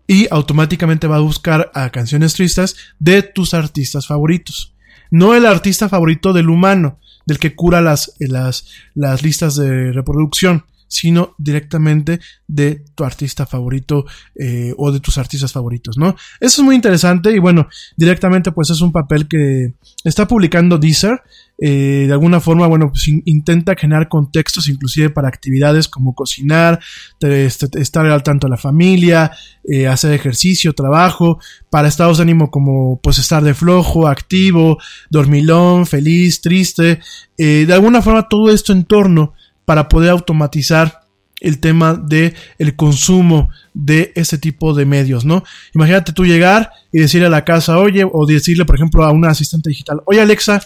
Y automáticamente va a buscar a canciones tristes de tus artistas favoritos. No el artista favorito del humano, del que cura las, las, las listas de reproducción, sino directamente de tu artista favorito eh, o de tus artistas favoritos, ¿no? Eso es muy interesante y bueno, directamente pues es un papel que está publicando Deezer. Eh, de alguna forma, bueno, pues intenta generar contextos inclusive para actividades como cocinar, este, estar al tanto de la familia, eh, hacer ejercicio, trabajo, para estados de ánimo como pues estar de flojo, activo, dormilón, feliz, triste, de alguna forma todo esto en torno para poder automatizar el tema de el consumo de ese tipo de medios, ¿no? Imagínate tú llegar y decirle a la casa, oye, o decirle, por ejemplo, a una asistente digital, oye Alexa,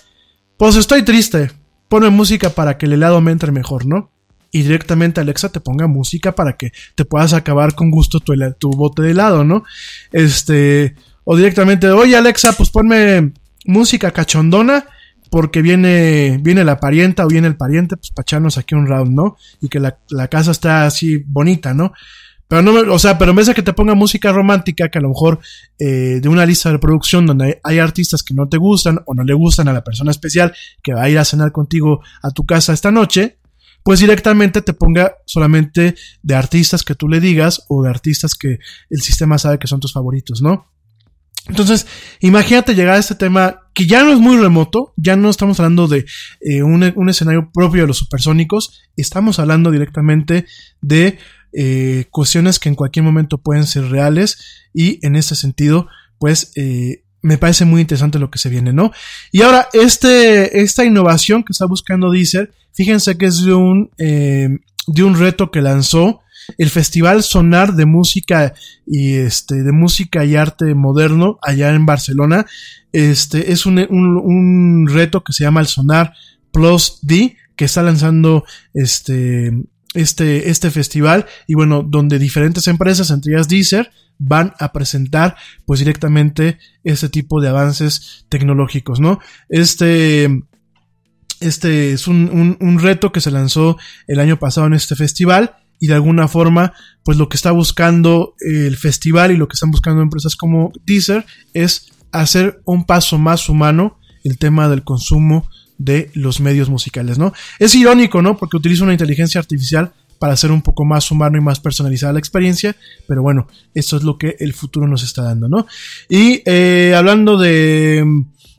pues estoy triste, ponme música para que el helado me entre mejor, ¿no? Y directamente Alexa te ponga música para que te puedas acabar con gusto tu, tu bote de helado, ¿no? Este, o directamente, oye Alexa, pues ponme música cachondona porque viene, viene la parienta o viene el pariente, pues para echarnos aquí un round, ¿no? Y que la, casa está así bonita, ¿no? Pero no, o sea, pero en vez de que te ponga música romántica, que a lo mejor eh, de una lista de producción donde hay, artistas que no te gustan o no le gustan a la persona especial que va a ir a cenar contigo a tu casa esta noche, pues directamente te ponga solamente de artistas que tú le digas o de artistas que el sistema sabe que son tus favoritos, ¿no? Entonces, imagínate llegar a este tema que ya no es muy remoto, ya no estamos hablando de eh, un, escenario propio de los supersónicos, estamos hablando directamente de eh, cuestiones que en cualquier momento pueden ser reales y en este sentido, pues eh, me parece muy interesante lo que se viene, ¿no? Y ahora, este, esta innovación que está buscando Deezer, fíjense que es de un, de un reto que lanzó el Festival Sonar de Música y este, de Música y Arte Moderno allá en Barcelona. Este es un, un, reto que se llama el Sonar Plus D, que está lanzando este, este, este festival y bueno, donde diferentes empresas, entre ellas Deezer, van a presentar pues directamente este tipo de avances tecnológicos, ¿no? Este, este es un, un, un reto que se lanzó el año pasado en este festival y de alguna forma, pues lo que está buscando el festival y lo que están buscando empresas como Deezer es hacer un paso más humano el tema del consumo de los medios musicales, ¿no? Es irónico, ¿no? Porque utiliza una inteligencia artificial para hacer un poco más humano y más personalizada la experiencia, pero bueno, esto es lo que el futuro nos está dando, ¿no? Y eh, hablando de,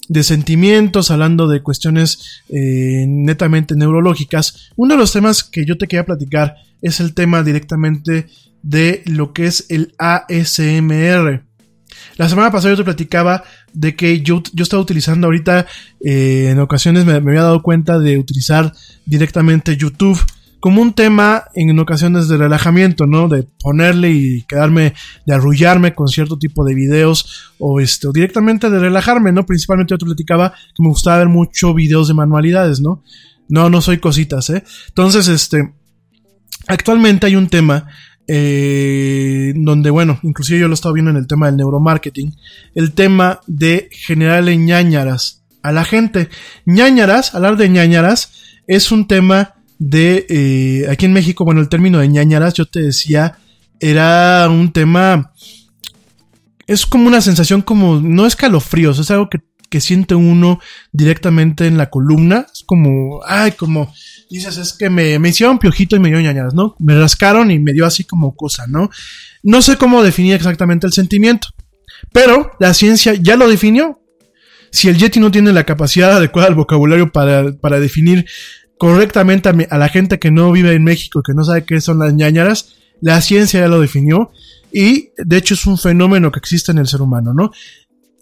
de, sentimientos, hablando de cuestiones eh, netamente neurológicas, uno de los temas que yo te quería platicar es el tema directamente de lo que es el ASMR. La semana pasada yo te platicaba de que yo, yo estaba utilizando ahorita, eh, en ocasiones me, me, había dado cuenta de utilizar directamente YouTube como un tema en ocasiones de relajamiento, ¿no? De ponerle y quedarme, de arrullarme con cierto tipo de videos o este, o directamente de relajarme, ¿no? Principalmente yo te platicaba que me gustaba ver mucho videos de manualidades, ¿no? No, no soy cositas, ¿eh? Entonces, este, actualmente hay un tema eh, donde, bueno, inclusive yo lo estaba viendo en el tema del neuromarketing, el tema de generarle ñañaras a la gente. ñañaras, hablar de ñañaras, es un tema de, eh, aquí en México, bueno, el término de ñañaras, yo te decía, era un tema, es como una sensación como, no escalofríos, es algo que, que siente uno directamente en la columna, es como, ay, como, dices, es que me, me hicieron piojito y me dio ñañaras, ¿no? Me rascaron y me dio así como cosa, ¿no? No sé cómo definir exactamente el sentimiento, pero la ciencia ya lo definió. Si el Yeti no tiene la capacidad adecuada al vocabulario para, para definir correctamente a, la gente que no vive en México, que no sabe qué son las ñañaras, la ciencia ya lo definió y de hecho es un fenómeno que existe en el ser humano, ¿no?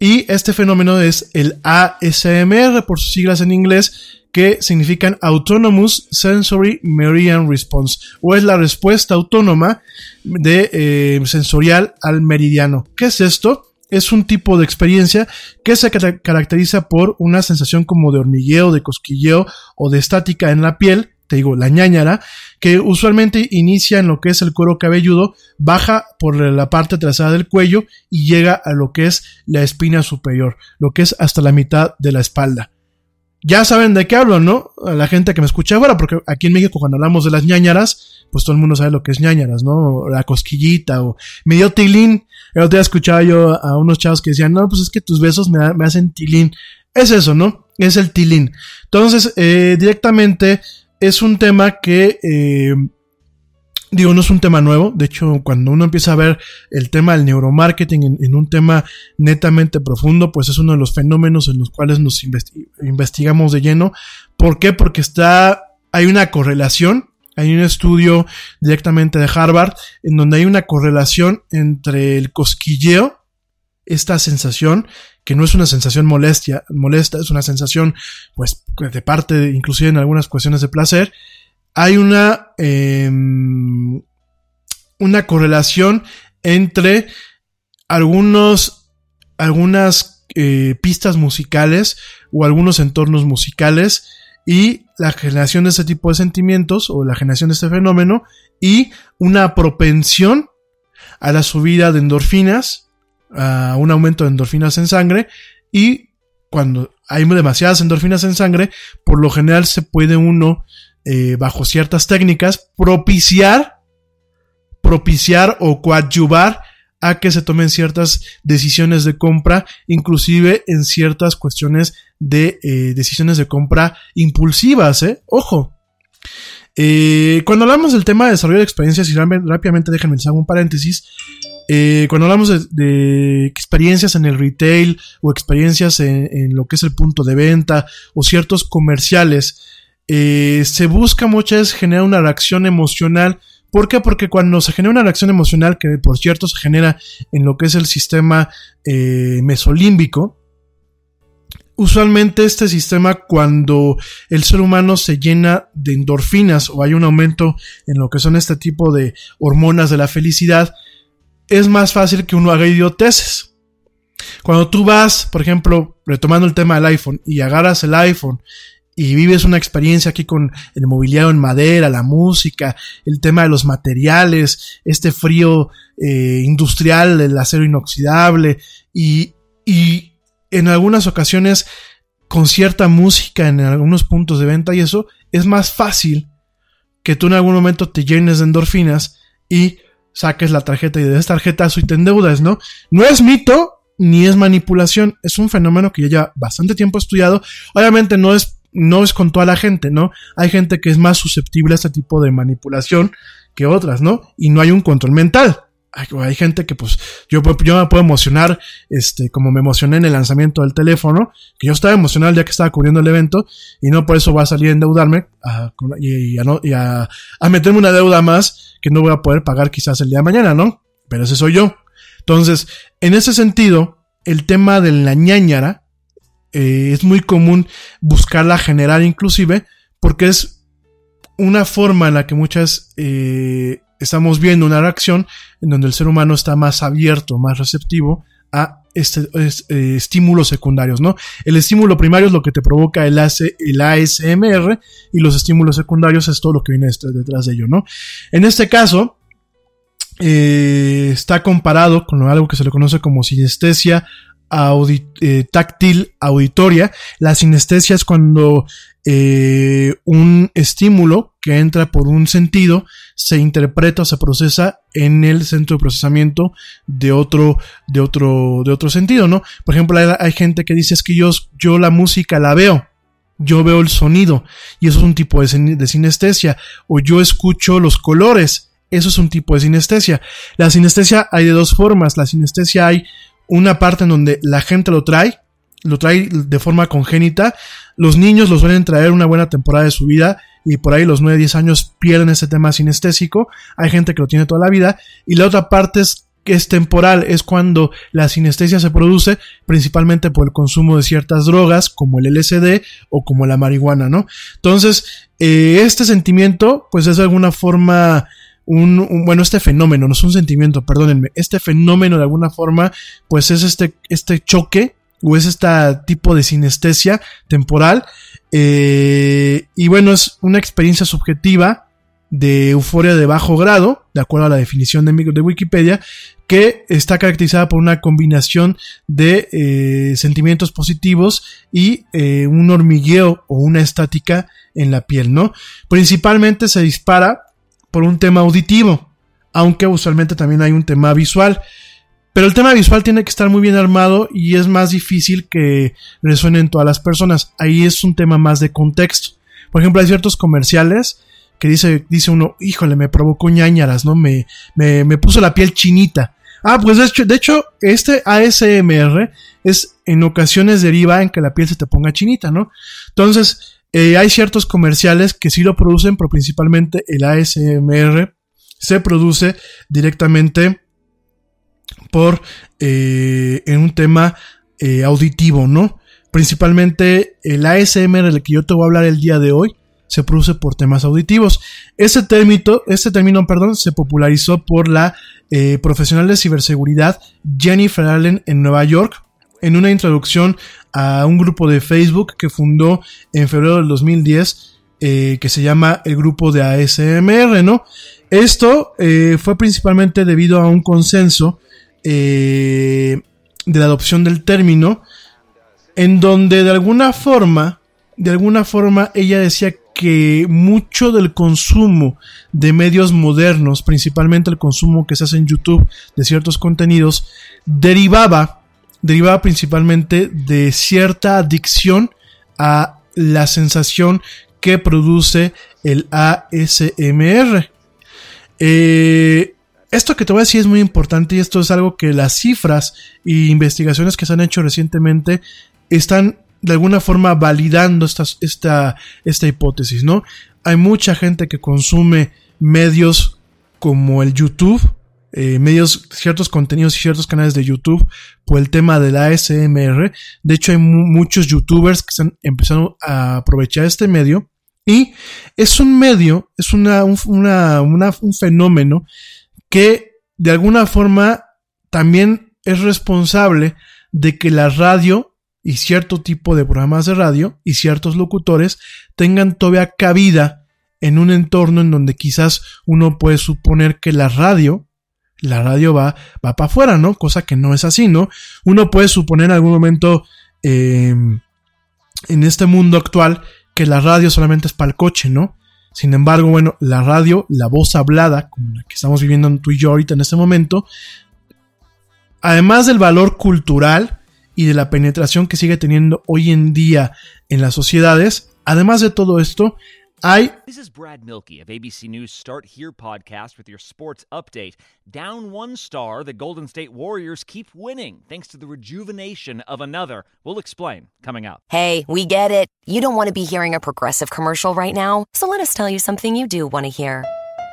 Y este fenómeno es el ASMR, por sus siglas en inglés, que significan Autonomous Sensory Meridian Response, o es la respuesta autónoma de eh, sensorial al meridiano. ¿Qué es esto? Es un tipo de experiencia que se caracteriza por una sensación como de hormigueo, de cosquilleo o de estática en la piel, te digo, la ñañara, que usualmente inicia en lo que es el cuero cabelludo, baja por la parte trasera del cuello y llega a lo que es la espina superior, lo que es hasta la mitad de la espalda ya saben de qué hablo, ¿no? La gente que me escucha ahora, porque aquí en México cuando hablamos de las ñañaras, pues todo el mundo sabe lo que es ñañaras, ¿no? La cosquillita o me dio tilín. El otro día escuchaba yo a unos chavos que decían, no, pues es que tus besos me, me hacen tilín. Es eso, ¿no? Es el tilín. Entonces, eh, directamente es un tema que eh, Digo, no es un tema nuevo. De hecho, cuando uno empieza a ver el tema del neuromarketing en, un tema netamente profundo, pues es uno de los fenómenos en los cuales nos investi investigamos de lleno. ¿Por qué? Porque está, hay una correlación. Hay un estudio directamente de Harvard en donde hay una correlación entre el cosquilleo, esta sensación, que no es una sensación molestia, molesta, es una sensación, pues, de parte, inclusive en algunas cuestiones de placer, hay una, eh, una correlación entre algunos, algunas eh, pistas musicales o algunos entornos musicales y la generación de este tipo de sentimientos o la generación de este fenómeno y una propensión a la subida de endorfinas, a un aumento de endorfinas en sangre y cuando hay demasiadas endorfinas en sangre, por lo general se puede uno eh, bajo ciertas técnicas, propiciar, propiciar o coadyuvar a que se tomen ciertas decisiones de compra, inclusive en ciertas cuestiones de eh, decisiones de compra impulsivas, ¿eh? Ojo. Cuando hablamos del tema de desarrollo de experiencias, y rápidamente déjenme hacer un paréntesis, cuando hablamos de, experiencias en el retail o experiencias en, en, lo que es el punto de venta o ciertos comerciales, eh, se busca muchas veces generar una reacción emocional. ¿Por qué? Porque cuando se genera una reacción emocional, que por cierto se genera en lo que es el sistema eh, mesolímbico, usualmente este sistema cuando el ser humano se llena de endorfinas o hay un aumento en lo que son este tipo de hormonas de la felicidad, es más fácil que uno haga idioteces. Cuando tú vas, por ejemplo, retomando el tema del iPhone y agarras el iPhone y vives una experiencia aquí con el mobiliario en madera, la música, el tema de los materiales, este frío eh, industrial, el acero inoxidable y, y en algunas ocasiones con cierta música en algunos puntos de venta y eso, es más fácil que tú en algún momento te llenes de endorfinas y saques la tarjeta y de esta tarjeta y te endeudas, ¿no? No es mito ni es manipulación, es un fenómeno que ya lleva bastante tiempo estudiado. Obviamente no es no es con toda la gente, ¿no? Hay gente que es más susceptible a este tipo de manipulación que otras, ¿no? Y no hay un control mental. Hay, gente que, pues, yo, yo me puedo emocionar, este, como me emocioné en el lanzamiento del teléfono, que yo estaba emocionado el día que estaba cubriendo el evento, y no por eso voy a salir a endeudarme a, y, a, a, a meterme una deuda más que no voy a poder pagar quizás el día de mañana, ¿no? Pero ese soy yo. Entonces, en ese sentido, el tema de la ñañara, eh, es muy común buscarla generar inclusive porque es una forma en la que muchas eh, estamos viendo una reacción en donde el ser humano está más abierto, más receptivo a este, es, eh, estímulos secundarios, ¿no? El estímulo primario es lo que te provoca el, AC, el ASMR y los estímulos secundarios es todo lo que viene detrás de ello, ¿no? En este caso, eh, está comparado con algo que se le conoce como sinestesia audi eh, táctil auditoria. La sinestesia es cuando eh, un estímulo que entra por un sentido se interpreta o se procesa en el centro de procesamiento de otro, de otro, de otro sentido, ¿no? Por ejemplo, hay, hay gente que dice es que yo, yo la música la veo. Yo veo el sonido y eso es un tipo de, de sinestesia. O yo escucho los colores. Eso es un tipo de sinestesia. La sinestesia hay de dos formas. La sinestesia hay una parte en donde la gente lo trae, lo trae de forma congénita. Los niños lo suelen traer una buena temporada de su vida y por ahí los 9, 10 años pierden ese tema sinestésico. Hay gente que lo tiene toda la vida. Y la otra parte es que es temporal, es cuando la sinestesia se produce principalmente por el consumo de ciertas drogas como el LSD o como la marihuana, ¿no? Entonces, eh, este sentimiento pues es de alguna forma un, un, bueno, este fenómeno, no es un sentimiento, perdónenme, este fenómeno de alguna forma, pues es este, este choque o es este tipo de sinestesia temporal. Eh, y bueno, es una experiencia subjetiva de euforia de bajo grado, de acuerdo a la definición de, de Wikipedia, que está caracterizada por una combinación de eh, sentimientos positivos y eh, un hormigueo o una estática en la piel, ¿no? Principalmente se dispara por un tema auditivo, aunque usualmente también hay un tema visual. Pero el tema visual tiene que estar muy bien armado y es más difícil que resuene en todas las personas. Ahí es un tema más de contexto. Por ejemplo, hay ciertos comerciales que dice, dice uno, híjole, me provocó ñañaras, ¿no? Me, me, me puso la piel chinita. Ah, pues de hecho, de hecho, este ASMR es en ocasiones deriva en que la piel se te ponga chinita, ¿no? Entonces, eh, hay ciertos comerciales que sí lo producen, pero principalmente el ASMR se produce directamente por eh, en un tema eh, auditivo, ¿no? Principalmente el ASMR del que yo te voy a hablar el día de hoy se produce por temas auditivos. Ese término, este término, perdón, se popularizó por la eh, profesional de ciberseguridad Jennifer Allen en Nueva York en una introducción a un grupo de Facebook que fundó en febrero del 2010 eh, que se llama el grupo de ASMR, ¿no? Esto eh, fue principalmente debido a un consenso eh, de la adopción del término en donde de alguna forma, de alguna forma ella decía que mucho del consumo de medios modernos, principalmente el consumo que se hace en YouTube de ciertos contenidos, derivaba derivaba principalmente de cierta adicción a la sensación que produce el ASMR. Eh, esto que te voy a decir es muy importante y esto es algo que las cifras e investigaciones que se han hecho recientemente están de alguna forma validando esta, esta, esta hipótesis, ¿no? Hay mucha gente que consume medios como el YouTube, eh, medios, ciertos contenidos y ciertos canales de YouTube por el tema de la ASMR. De hecho, hay muchos YouTubers que están empezando a aprovechar este medio. Y es un medio, es una, un, una, un fenómeno que de alguna forma también es responsable de que la radio y cierto tipo de programas de radio y ciertos locutores tengan todavía cabida en un entorno en donde quizás uno puede suponer que la radio, la radio va, va para afuera, ¿no? Cosa que no es así, ¿no? Uno puede suponer en algún momento eh, en este mundo actual que la radio solamente es para el coche, ¿no? Sin embargo, bueno, la radio, la voz hablada, como la que estamos viviendo tú y yo ahorita en este momento, además del valor cultural y de la penetración que sigue teniendo hoy en día en las sociedades, además de todo esto, hay This is Brad Milkey of ABC News Start Here podcast with your sports update. Down one star, the Golden State Warriors keep winning thanks to the rejuvenation of another. We'll explain coming up. Hey, we get it. You don't want to be hearing a progressive commercial right now, so let us tell you something you do want to hear.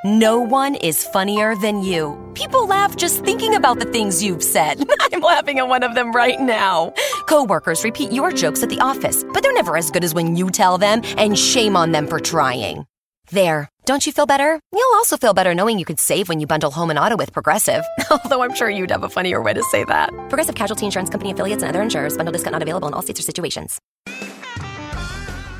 No one is funnier than you. People laugh just thinking about the things you've said. <laughs> I'm laughing at one of them right now. Coworkers repeat your jokes at the office, but they're never as good as when you tell them, and shame on them for trying. There. Don't you feel better? You'll also feel better knowing you could save when you bundle home and auto with Progressive. <laughs> Although I'm sure you'd have a funnier way to say that. Progressive Casualty Insurance Company affiliates and other insurers. Bundle discount not available in all states or situations.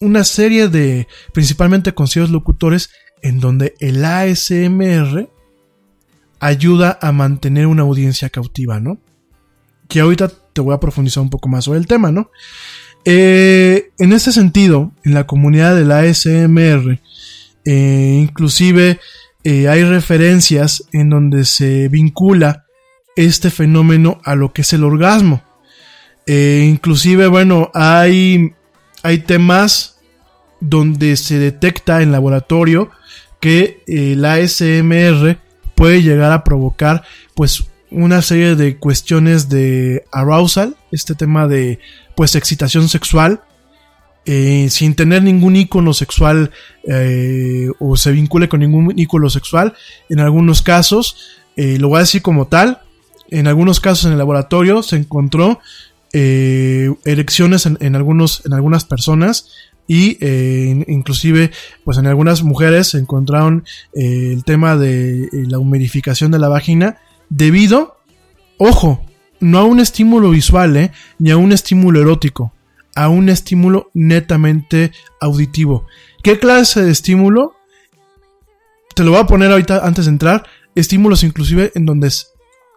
una serie de, principalmente consejos locutores, en donde el ASMR ayuda a mantener una audiencia cautiva, ¿no? Que ahorita te voy a profundizar un poco más sobre el tema, ¿no? Eh, en ese sentido, en la comunidad del ASMR, eh, inclusive eh, hay referencias en donde se vincula este fenómeno a lo que es el orgasmo. inclusive, bueno, hay hay temas donde se detecta en laboratorio que el ASMR puede llegar a provocar pues una serie de cuestiones de arousal, este tema de pues excitación sexual, eh, sin tener ningún icono sexual eh, o se vincule con ningún icono sexual. En algunos casos, eh, lo voy a decir como tal, en algunos casos en el laboratorio se encontró eh, erecciones en, algunos, en algunas personas y eh, inclusive pues en algunas mujeres se encontraron eh, el tema de la humidificación de la vagina debido, ojo, no a un estímulo visual, eh, ni a un estímulo erótico, a un estímulo netamente auditivo. ¿Qué clase de estímulo? Te lo voy a poner ahorita antes de entrar. Estímulos inclusive en donde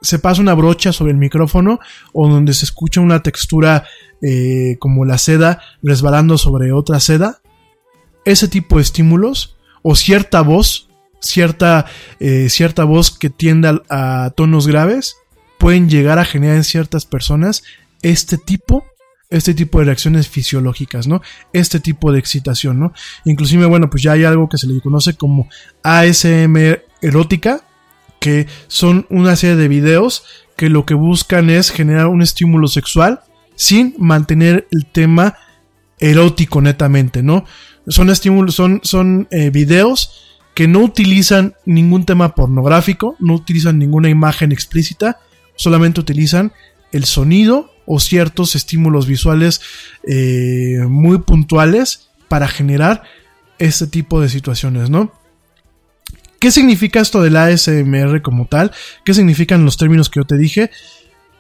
se pasa una brocha sobre el micrófono o donde se escucha una textura eh, como la seda resbalando sobre otra seda. Ese tipo de estímulos o cierta voz, cierta, eh, cierta voz que tiende a, a, tonos graves, pueden llegar a generar en ciertas personas este tipo este tipo de reacciones fisiológicas, ¿no? Este tipo de excitación, ¿no? Inclusive, bueno, pues ya hay algo que se le conoce como ASMR erótica, que son una serie de videos que lo que buscan es generar un estímulo sexual sin mantener el tema erótico netamente, ¿no? Son estímulos, son, son eh, videos que no utilizan ningún tema pornográfico, no utilizan ninguna imagen explícita, solamente utilizan el sonido o ciertos estímulos visuales eh, muy puntuales para generar este tipo de situaciones, ¿no? ¿Qué significa esto del ASMR como tal? ¿Qué significan los términos que yo te dije?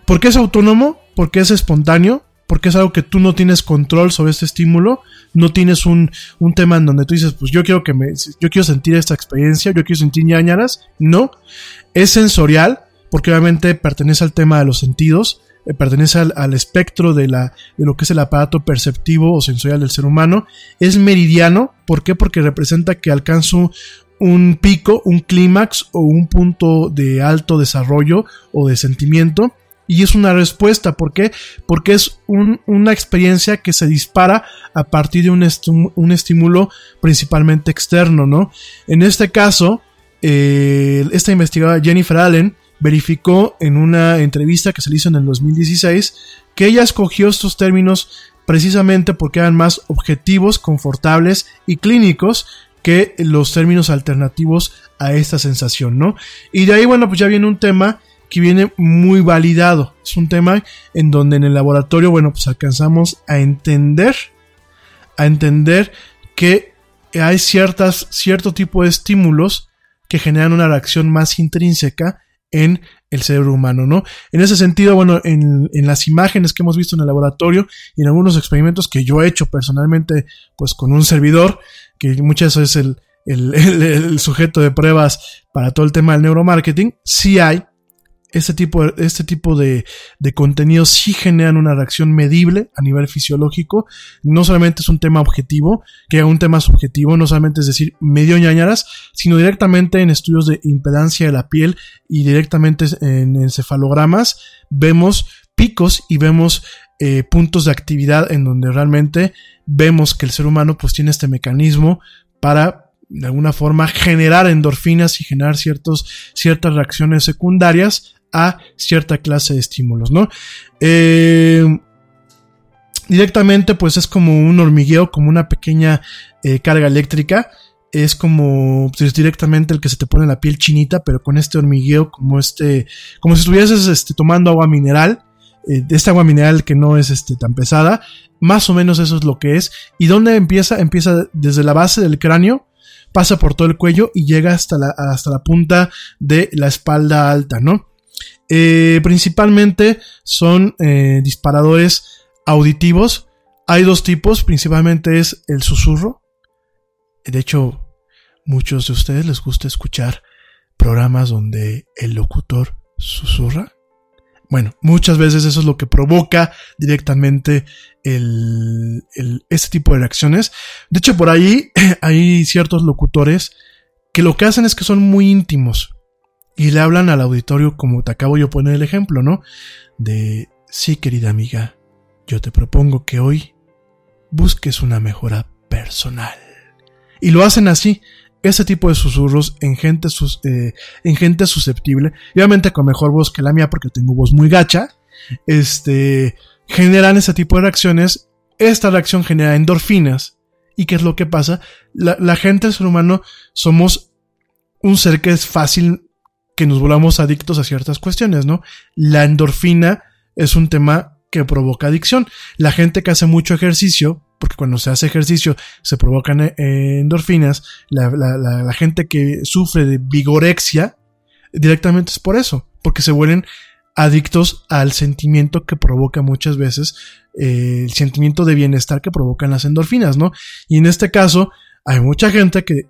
¿Por qué es autónomo? ¿Por qué es espontáneo? Porque es algo que tú no tienes control sobre este estímulo, no tienes un, un tema en donde tú dices, pues yo quiero que me, yo quiero sentir esta experiencia, yo quiero sentir ñañaras, no, es sensorial, porque obviamente pertenece al tema de los sentidos, eh, pertenece al, al espectro de, la, de lo que es el aparato perceptivo o sensorial del ser humano. Es meridiano, ¿por qué? Porque representa que alcanzo un pico, un clímax o un punto de alto desarrollo o de sentimiento. Y es una respuesta, ¿por qué? Porque es un- una experiencia que se dispara a partir de un, estímulo principalmente externo, ¿no? En este caso, eh, esta investigadora Jennifer Allen verificó en una entrevista que se le hizo en el 2016 que ella escogió estos términos precisamente porque eran más objetivos, confortables y clínicos que los términos alternativos a esta sensación, ¿no? Y de ahí, bueno, pues ya viene un tema que viene muy validado. Es un tema en donde en el laboratorio, bueno, pues alcanzamos a entender, a entender que hay ciertas, cierto tipo de estímulos que generan una reacción más intrínseca en el cerebro humano, ¿no? En ese sentido, bueno, en, en las imágenes que hemos visto en el laboratorio y en algunos experimentos que yo he hecho personalmente, pues con un servidor, que muchas veces es el, <laughs> el, el- sujeto de pruebas para todo el tema del neuromarketing, sí hay este tipo, este tipo de, de contenidos sí generan una reacción medible a nivel fisiológico. No solamente es un tema objetivo, que es un tema subjetivo, no solamente es decir medio ñañaras, sino directamente en estudios de impedancia de la piel y directamente en encefalogramas vemos picos y vemos eh, puntos de actividad en donde realmente vemos que el ser humano pues tiene este mecanismo para de alguna forma generar endorfinas y generar ciertos, ciertas reacciones secundarias a cierta clase de estímulos, ¿no? Eh, directamente pues es como un hormigueo, como una pequeña eh, carga eléctrica. Es como pues, directamente el que se te pone la piel chinita, pero con este hormigueo, como este, como si estuvieses este, tomando agua mineral, eh, esta agua mineral que no es este, tan pesada. Más o menos eso es lo que es. ¿Y dónde empieza? Empieza desde la base del cráneo, pasa por todo el cuello y llega hasta la, hasta la punta de la espalda alta, ¿no? Eh, principalmente son eh, disparadores auditivos. Hay dos tipos, principalmente es el susurro. De hecho, muchos de ustedes les gusta escuchar programas donde el locutor susurra. Bueno, muchas veces eso es lo que provoca directamente el, este tipo de reacciones. De hecho, por ahí <clears throat> hay ciertos locutores que lo que hacen es que son muy íntimos y le hablan al auditorio como te acabo yo poner el ejemplo, ¿no? De, sí, querida amiga, yo te propongo que hoy busques una mejora personal. Y lo hacen así, ese tipo de susurros en gente, sus- eh, en gente susceptible, obviamente con mejor voz que la mía porque tengo voz muy gacha, este, generan ese tipo de reacciones. Esta reacción genera endorfinas. ¿Y qué es lo que pasa? La, la gente, el ser humano, somos un ser que es fácil que nos volvamos adictos a ciertas cuestiones, ¿no? La endorfina es un tema que provoca adicción. La gente que hace mucho ejercicio, porque cuando se hace ejercicio se provocan eh, endorfinas, la, la- la- la gente que sufre de vigorexia, directamente es por eso, porque se vuelven adictos al sentimiento que provoca muchas veces eh, el sentimiento de bienestar que provocan las endorfinas, ¿no? Y en este caso hay mucha gente que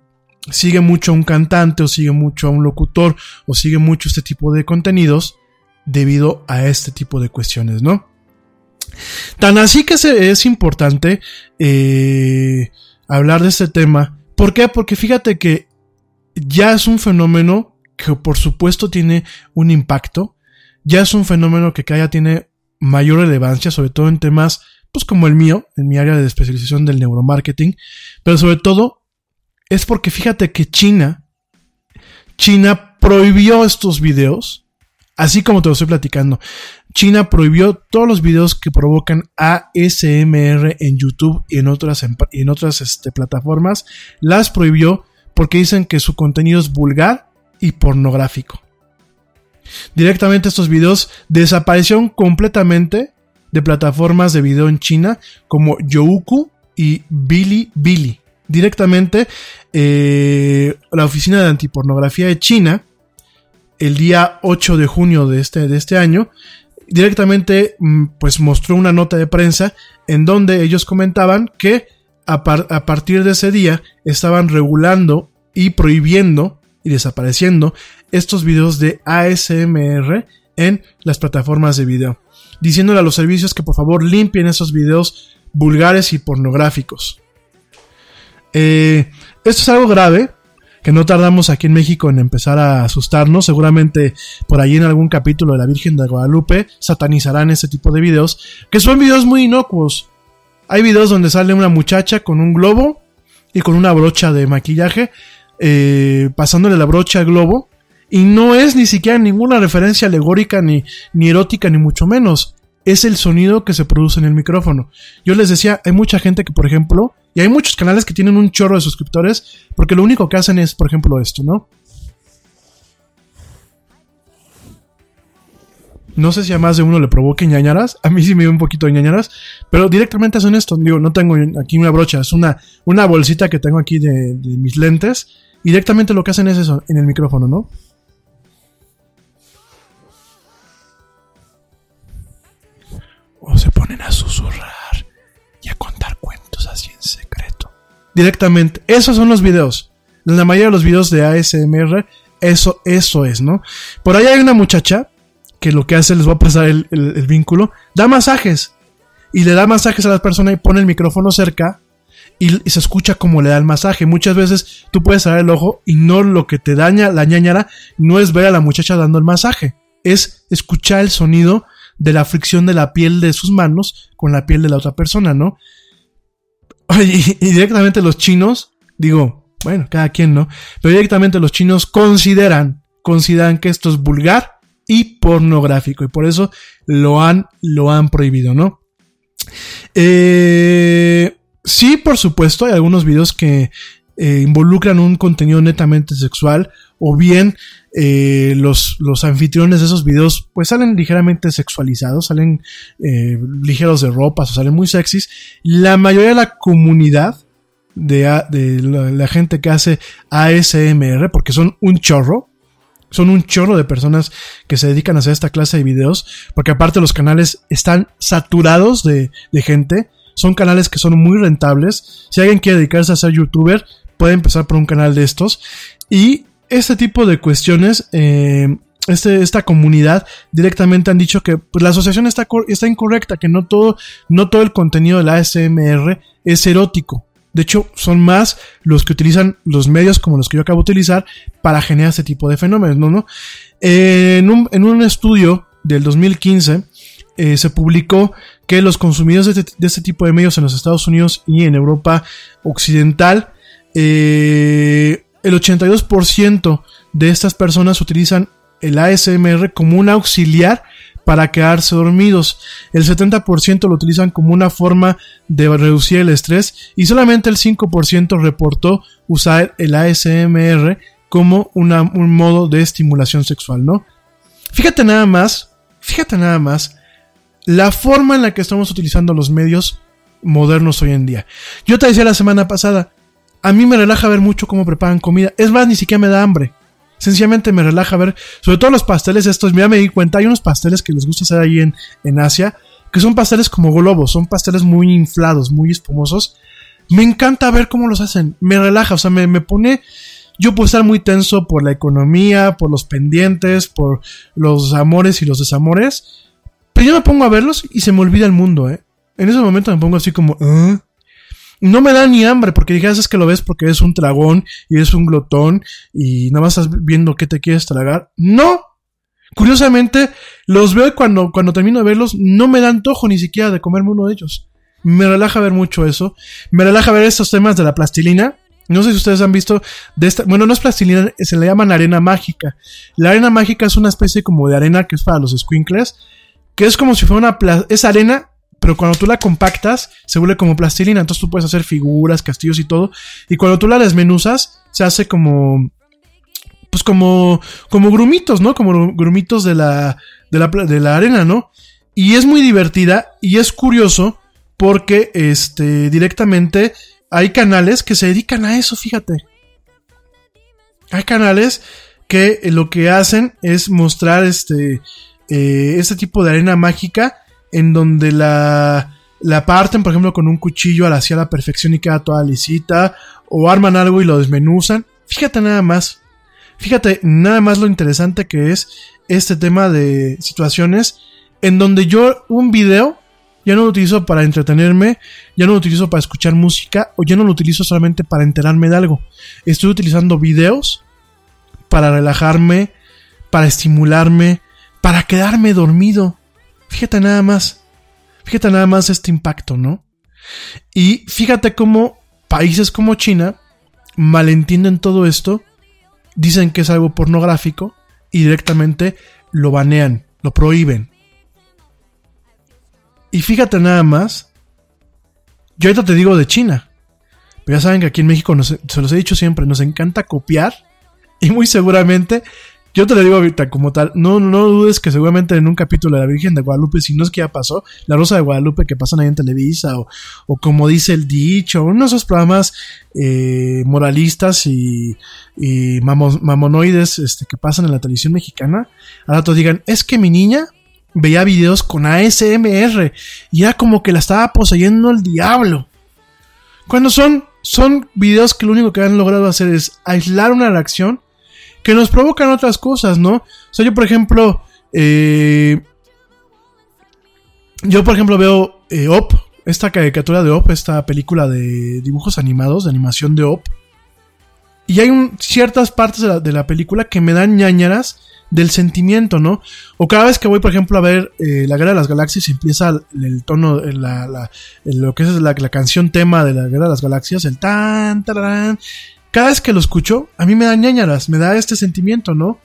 sigue mucho a un cantante o sigue mucho a un locutor o sigue mucho este tipo de contenidos debido a este tipo de cuestiones, ¿no? Tan así que es importante eh, hablar de este tema. ¿Por qué? Porque fíjate que ya es un fenómeno que por supuesto tiene un impacto. Ya es un fenómeno que cada día tiene mayor relevancia, sobre todo en temas pues como el mío, en mi área de especialización del neuromarketing. Pero sobre todo es porque fíjate que China, China prohibió estos videos, así como te lo estoy platicando. China prohibió todos los videos que provocan ASMR en YouTube y en otras, en otras este, plataformas. Las prohibió porque dicen que su contenido es vulgar y pornográfico. Directamente estos videos desaparecieron completamente de plataformas de video en China como Youku y Bilibili. Directamente eh, la Oficina de Antipornografía de China, el día 8 de junio de este, de este año, directamente mm, pues mostró una nota de prensa en donde ellos comentaban que a, par- a partir de ese día estaban regulando y prohibiendo y desapareciendo estos videos de ASMR en las plataformas de video. diciéndole a los servicios que por favor limpien esos videos vulgares y pornográficos. Eh, esto es algo grave, que no tardamos aquí en México en empezar a asustarnos. Seguramente por ahí en algún capítulo de la Virgen de Guadalupe satanizarán ese tipo de videos, que son videos muy inocuos. Hay videos donde sale una muchacha con un globo y con una brocha de maquillaje, eh, pasándole la brocha al globo, y no es ni siquiera ninguna referencia alegórica, ni, ni erótica, ni mucho menos. Es el sonido que se produce en el micrófono. Yo les decía, hay mucha gente que, por ejemplo, y hay muchos canales que tienen un chorro de suscriptores, porque lo único que hacen es, por ejemplo, esto, ¿no? No sé si a más de uno le provoque ñañaras. A mí sí me dio un poquito de ñañaras. Pero directamente hacen esto. Digo, no tengo aquí una brocha. Es una, una bolsita que tengo aquí de, de mis lentes. Y directamente lo que hacen es eso, en el micrófono, ¿no? Susurrar y a contar cuentos así en secreto. Directamente. Esos son los videos. La mayoría de los videos de ASMR, eso, eso es, ¿no? Por ahí hay una muchacha que lo que hace, les voy a pasar el, el- el vínculo, da masajes. Y le da masajes a la persona y pone el micrófono cerca y, se escucha como le da el masaje. Muchas veces tú puedes cerrar el ojo y no lo que te daña la ñañara no es ver a la muchacha dando el masaje, es escuchar el sonido de la fricción de la piel de sus manos con la piel de la otra persona, ¿no? Y, directamente los chinos, digo, bueno, cada quien, ¿no? Pero directamente los chinos consideran, consideran que esto es vulgar y pornográfico y por eso lo han, lo han prohibido, ¿no? Eh, sí, por supuesto, hay algunos videos que eh, involucran un contenido netamente sexual o bien eh, los, los anfitriones de esos videos pues salen ligeramente sexualizados, salen eh, ligeros de ropas o salen muy sexys. La mayoría de la comunidad de, de la, la gente que hace ASMR, porque son un chorro, son un chorro de personas que se dedican a hacer esta clase de videos, porque aparte los canales están saturados de, de gente, son canales que son muy rentables. Si alguien quiere dedicarse a ser youtuber, puede empezar por un canal de estos. Y este tipo de cuestiones, eh, este, esta comunidad directamente han dicho que pues, la asociación está, está incorrecta, que no todo, no todo el contenido de la ASMR es erótico. De hecho, son más los que utilizan los medios como los que yo acabo de utilizar para generar este tipo de fenómenos, ¿no? ¿no? En, un, en un estudio del 2015 eh, se publicó que los consumidores de este, de este tipo de medios en los Estados Unidos y en Europa occidental, eh, el 82% de estas personas utilizan el ASMR como un auxiliar para quedarse dormidos. El 70% lo utilizan como una forma de reducir el estrés y solamente el 5% reportó usar el ASMR como una- un modo de estimulación sexual, ¿no? Fíjate nada más, fíjate nada más la forma en la que estamos utilizando los medios modernos hoy en día. Yo te decía la semana pasada, a mí me relaja ver mucho cómo preparan comida. Es más, ni siquiera me da hambre. Sencillamente me relaja ver, sobre todo los pasteles estos, mira, me di cuenta, hay unos pasteles que les gusta hacer ahí en, en Asia, que son pasteles como globos, son pasteles muy inflados, muy espumosos. Me encanta ver cómo los hacen, me relaja, o sea, me, me pone, yo puedo estar muy tenso por la economía, por los pendientes, por los amores y los desamores, pero yo me pongo a verlos y se me olvida el mundo, ¿eh? En ese momento me pongo así como, "¿Ah?". No me da ni hambre, porque dijeras es que lo ves porque eres un dragón y eres un glotón y nada más estás viendo qué te quieres tragar. No. Curiosamente, los veo y cuando, cuando termino de verlos, no me da antojo ni siquiera de comerme uno de ellos. Me relaja ver mucho eso. Me relaja ver estos temas de la plastilina. No sé si ustedes han visto de esta, bueno, no es plastilina, se le llaman arena mágica. La arena mágica es una especie como de arena que es para los squinkles, que es como si fuera una, es arena, pero cuando tú la compactas, se vuelve como plastilina. Entonces tú puedes hacer figuras, castillos y todo. Y cuando tú la desmenuzas, se hace como, pues como, como grumitos, ¿no? Como gru- grumitos de la, de la, de la arena, ¿no? Y es muy divertida y es curioso porque, este, directamente hay canales que se dedican a eso, fíjate. Hay canales que lo que hacen es mostrar este, eh, este tipo de arena mágica en donde la, la parten, por ejemplo, con un cuchillo hacia la perfección y queda toda lisita, o arman algo y lo desmenuzan. Fíjate nada más, fíjate nada más lo interesante que es este tema de situaciones en donde yo un video ya no lo utilizo para entretenerme, ya no lo utilizo para escuchar música o ya no lo utilizo solamente para enterarme de algo. Estoy utilizando videos para relajarme, para estimularme, para quedarme dormido. Fíjate nada más. Fíjate nada más este impacto, ¿no? Y fíjate cómo países como China malentienden todo esto, dicen que es algo pornográfico y directamente lo banean, lo prohíben. Y fíjate nada más, yo ahorita te digo de China, pero ya saben que aquí en México, se los he dicho siempre, nos encanta copiar y muy seguramente, yo te lo digo ahorita como tal, no, no dudes que seguramente en un capítulo de la Virgen de Guadalupe, si no es que ya pasó, la Rosa de Guadalupe que pasan ahí en Televisa, o, o como dice el dicho, uno de esos programas eh, moralistas y, y mamo- mamonoides este, que pasan en la televisión mexicana, al rato digan, es que mi niña veía videos con ASMR y era como que la estaba poseyendo el diablo. Cuando son, son videos que lo único que han logrado hacer es aislar una reacción que nos provocan otras cosas, ¿no? O sea, yo por ejemplo, eh, yo por ejemplo veo eh, Op, esta caricatura de Op, esta película de dibujos animados, de animación de Op, y hay ciertas partes de la, película que me dan ñañaras del sentimiento, ¿no? O cada vez que voy, por ejemplo, a ver eh, La Guerra de las Galaxias y empieza el, tono, la, la- lo que es la canción tema de La Guerra de las Galaxias, el tan, tararán. Cada vez que lo escucho, a mí me da ñañaras, me da este sentimiento, ¿no?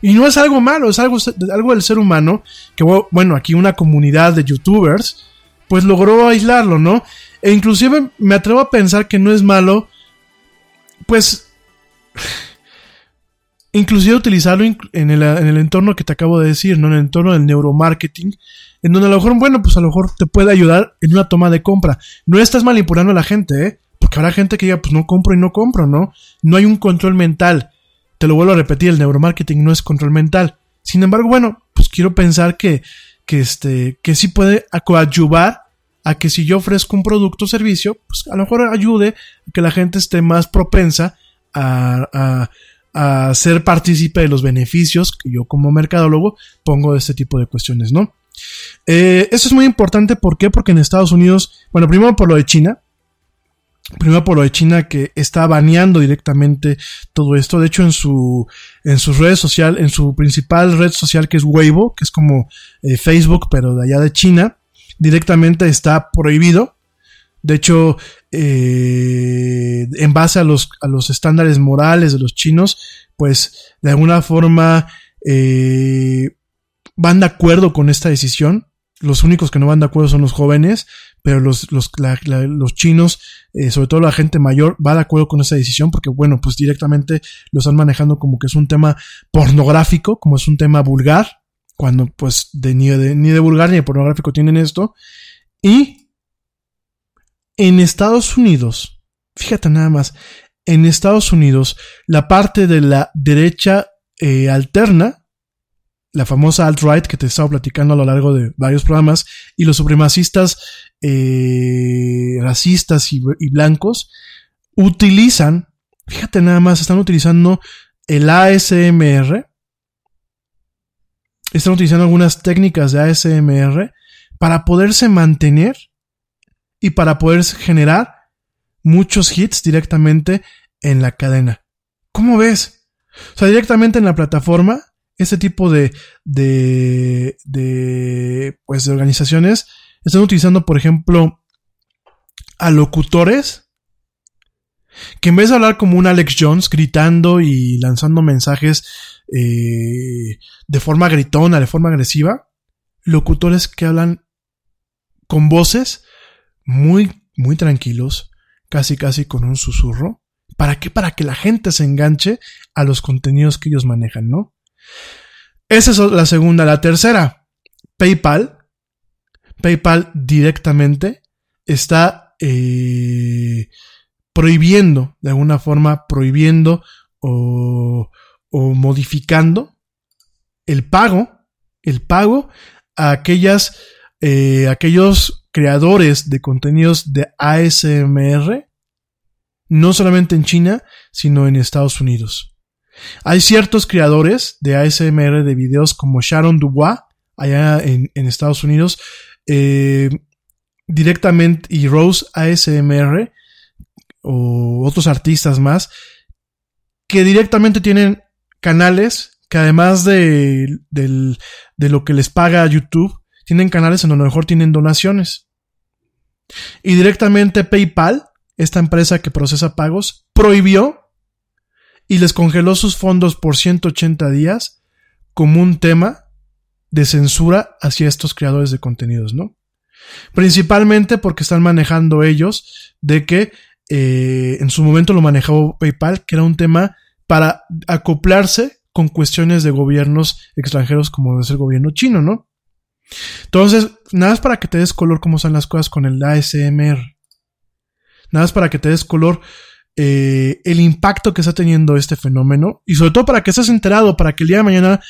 Y no es algo malo, es algo, algo del ser humano, que bueno, aquí una comunidad de youtubers, pues logró aislarlo, ¿no? E inclusive me atrevo a pensar que no es malo, pues <laughs> inclusive utilizarlo en el, en el entorno que te acabo de decir, ¿no? En el entorno del neuromarketing, en donde a lo mejor, bueno, pues a lo mejor te puede ayudar en una toma de compra. No estás manipulando a la gente, ¿eh? Porque habrá gente que diga, pues no compro y no compro, ¿no? No hay un control mental. Te lo vuelvo a repetir, el neuromarketing no es control mental. Sin embargo, bueno, pues quiero pensar que, que este, que sí puede coadyuvar a que si yo ofrezco un producto o servicio, pues a lo mejor ayude a que la gente esté más propensa a, a, a ser partícipe de los beneficios que yo como mercadólogo pongo de este tipo de cuestiones, ¿no? Eh, eso es muy importante, ¿por qué? Porque en Estados Unidos, bueno, primero por lo de China, primero por lo de China que está baneando directamente todo esto, de hecho en su, en sus redes sociales, en su principal red social que es Weibo, que es como eh, Facebook, pero de allá de China, directamente está prohibido. De hecho, eh, en base a los, a los estándares morales de los chinos, pues de alguna forma eh, van de acuerdo con esta decisión. Los únicos que no van de acuerdo son los jóvenes, pero los, los, los chinos, eh, sobre todo la gente mayor, va de acuerdo con esa decisión porque, bueno, pues directamente lo están manejando como que es un tema pornográfico, como es un tema vulgar, cuando pues de, ni, de, ni de vulgar ni de pornográfico tienen esto. Y en Estados Unidos, fíjate nada más, en Estados Unidos, la parte de la derecha eh, alterna, la famosa alt-right que te he estado platicando a lo largo de varios programas, y los supremacistas eh, racistas y, y blancos, utilizan, fíjate nada más, están utilizando el ASMR, están utilizando algunas técnicas de ASMR para poderse mantener y para poder generar muchos hits directamente en la cadena. ¿Cómo ves? O sea, directamente en la plataforma, este tipo de, de, de, pues, de organizaciones están utilizando, por ejemplo, a locutores que en vez de hablar como un Alex Jones gritando y lanzando mensajes eh, de forma gritona, de forma agresiva, locutores que hablan con voces muy, muy tranquilos, casi, casi con un susurro. ¿Para qué? Para que la gente se enganche a los contenidos que ellos manejan, ¿no? Esa es la segunda. La tercera, PayPal. PayPal directamente está eh, prohibiendo, de alguna forma, prohibiendo o, modificando el pago, el pago a aquellas, eh, aquellos creadores de contenidos de ASMR, no solamente en China, sino en Estados Unidos. Hay ciertos creadores de ASMR de videos como Sharon Dubois, allá en, Estados Unidos, eh, directamente, y Rose ASMR, o otros artistas más, que directamente tienen canales que además de, de lo que les paga YouTube, tienen canales en donde a lo mejor tienen donaciones. Y directamente PayPal, esta empresa que procesa pagos, prohibió y les congeló sus fondos por 180 días como un tema de censura hacia estos creadores de contenidos, ¿no? Principalmente porque están manejando ellos de que eh, en su momento lo manejaba PayPal, que era un tema para acoplarse con cuestiones de gobiernos extranjeros como es el gobierno chino, ¿no? Entonces, nada más para que te des color cómo son las cosas con el ASMR. Nada más para que te des color eh, el impacto que está teniendo este fenómeno y sobre todo para que estés enterado, para que el día de mañana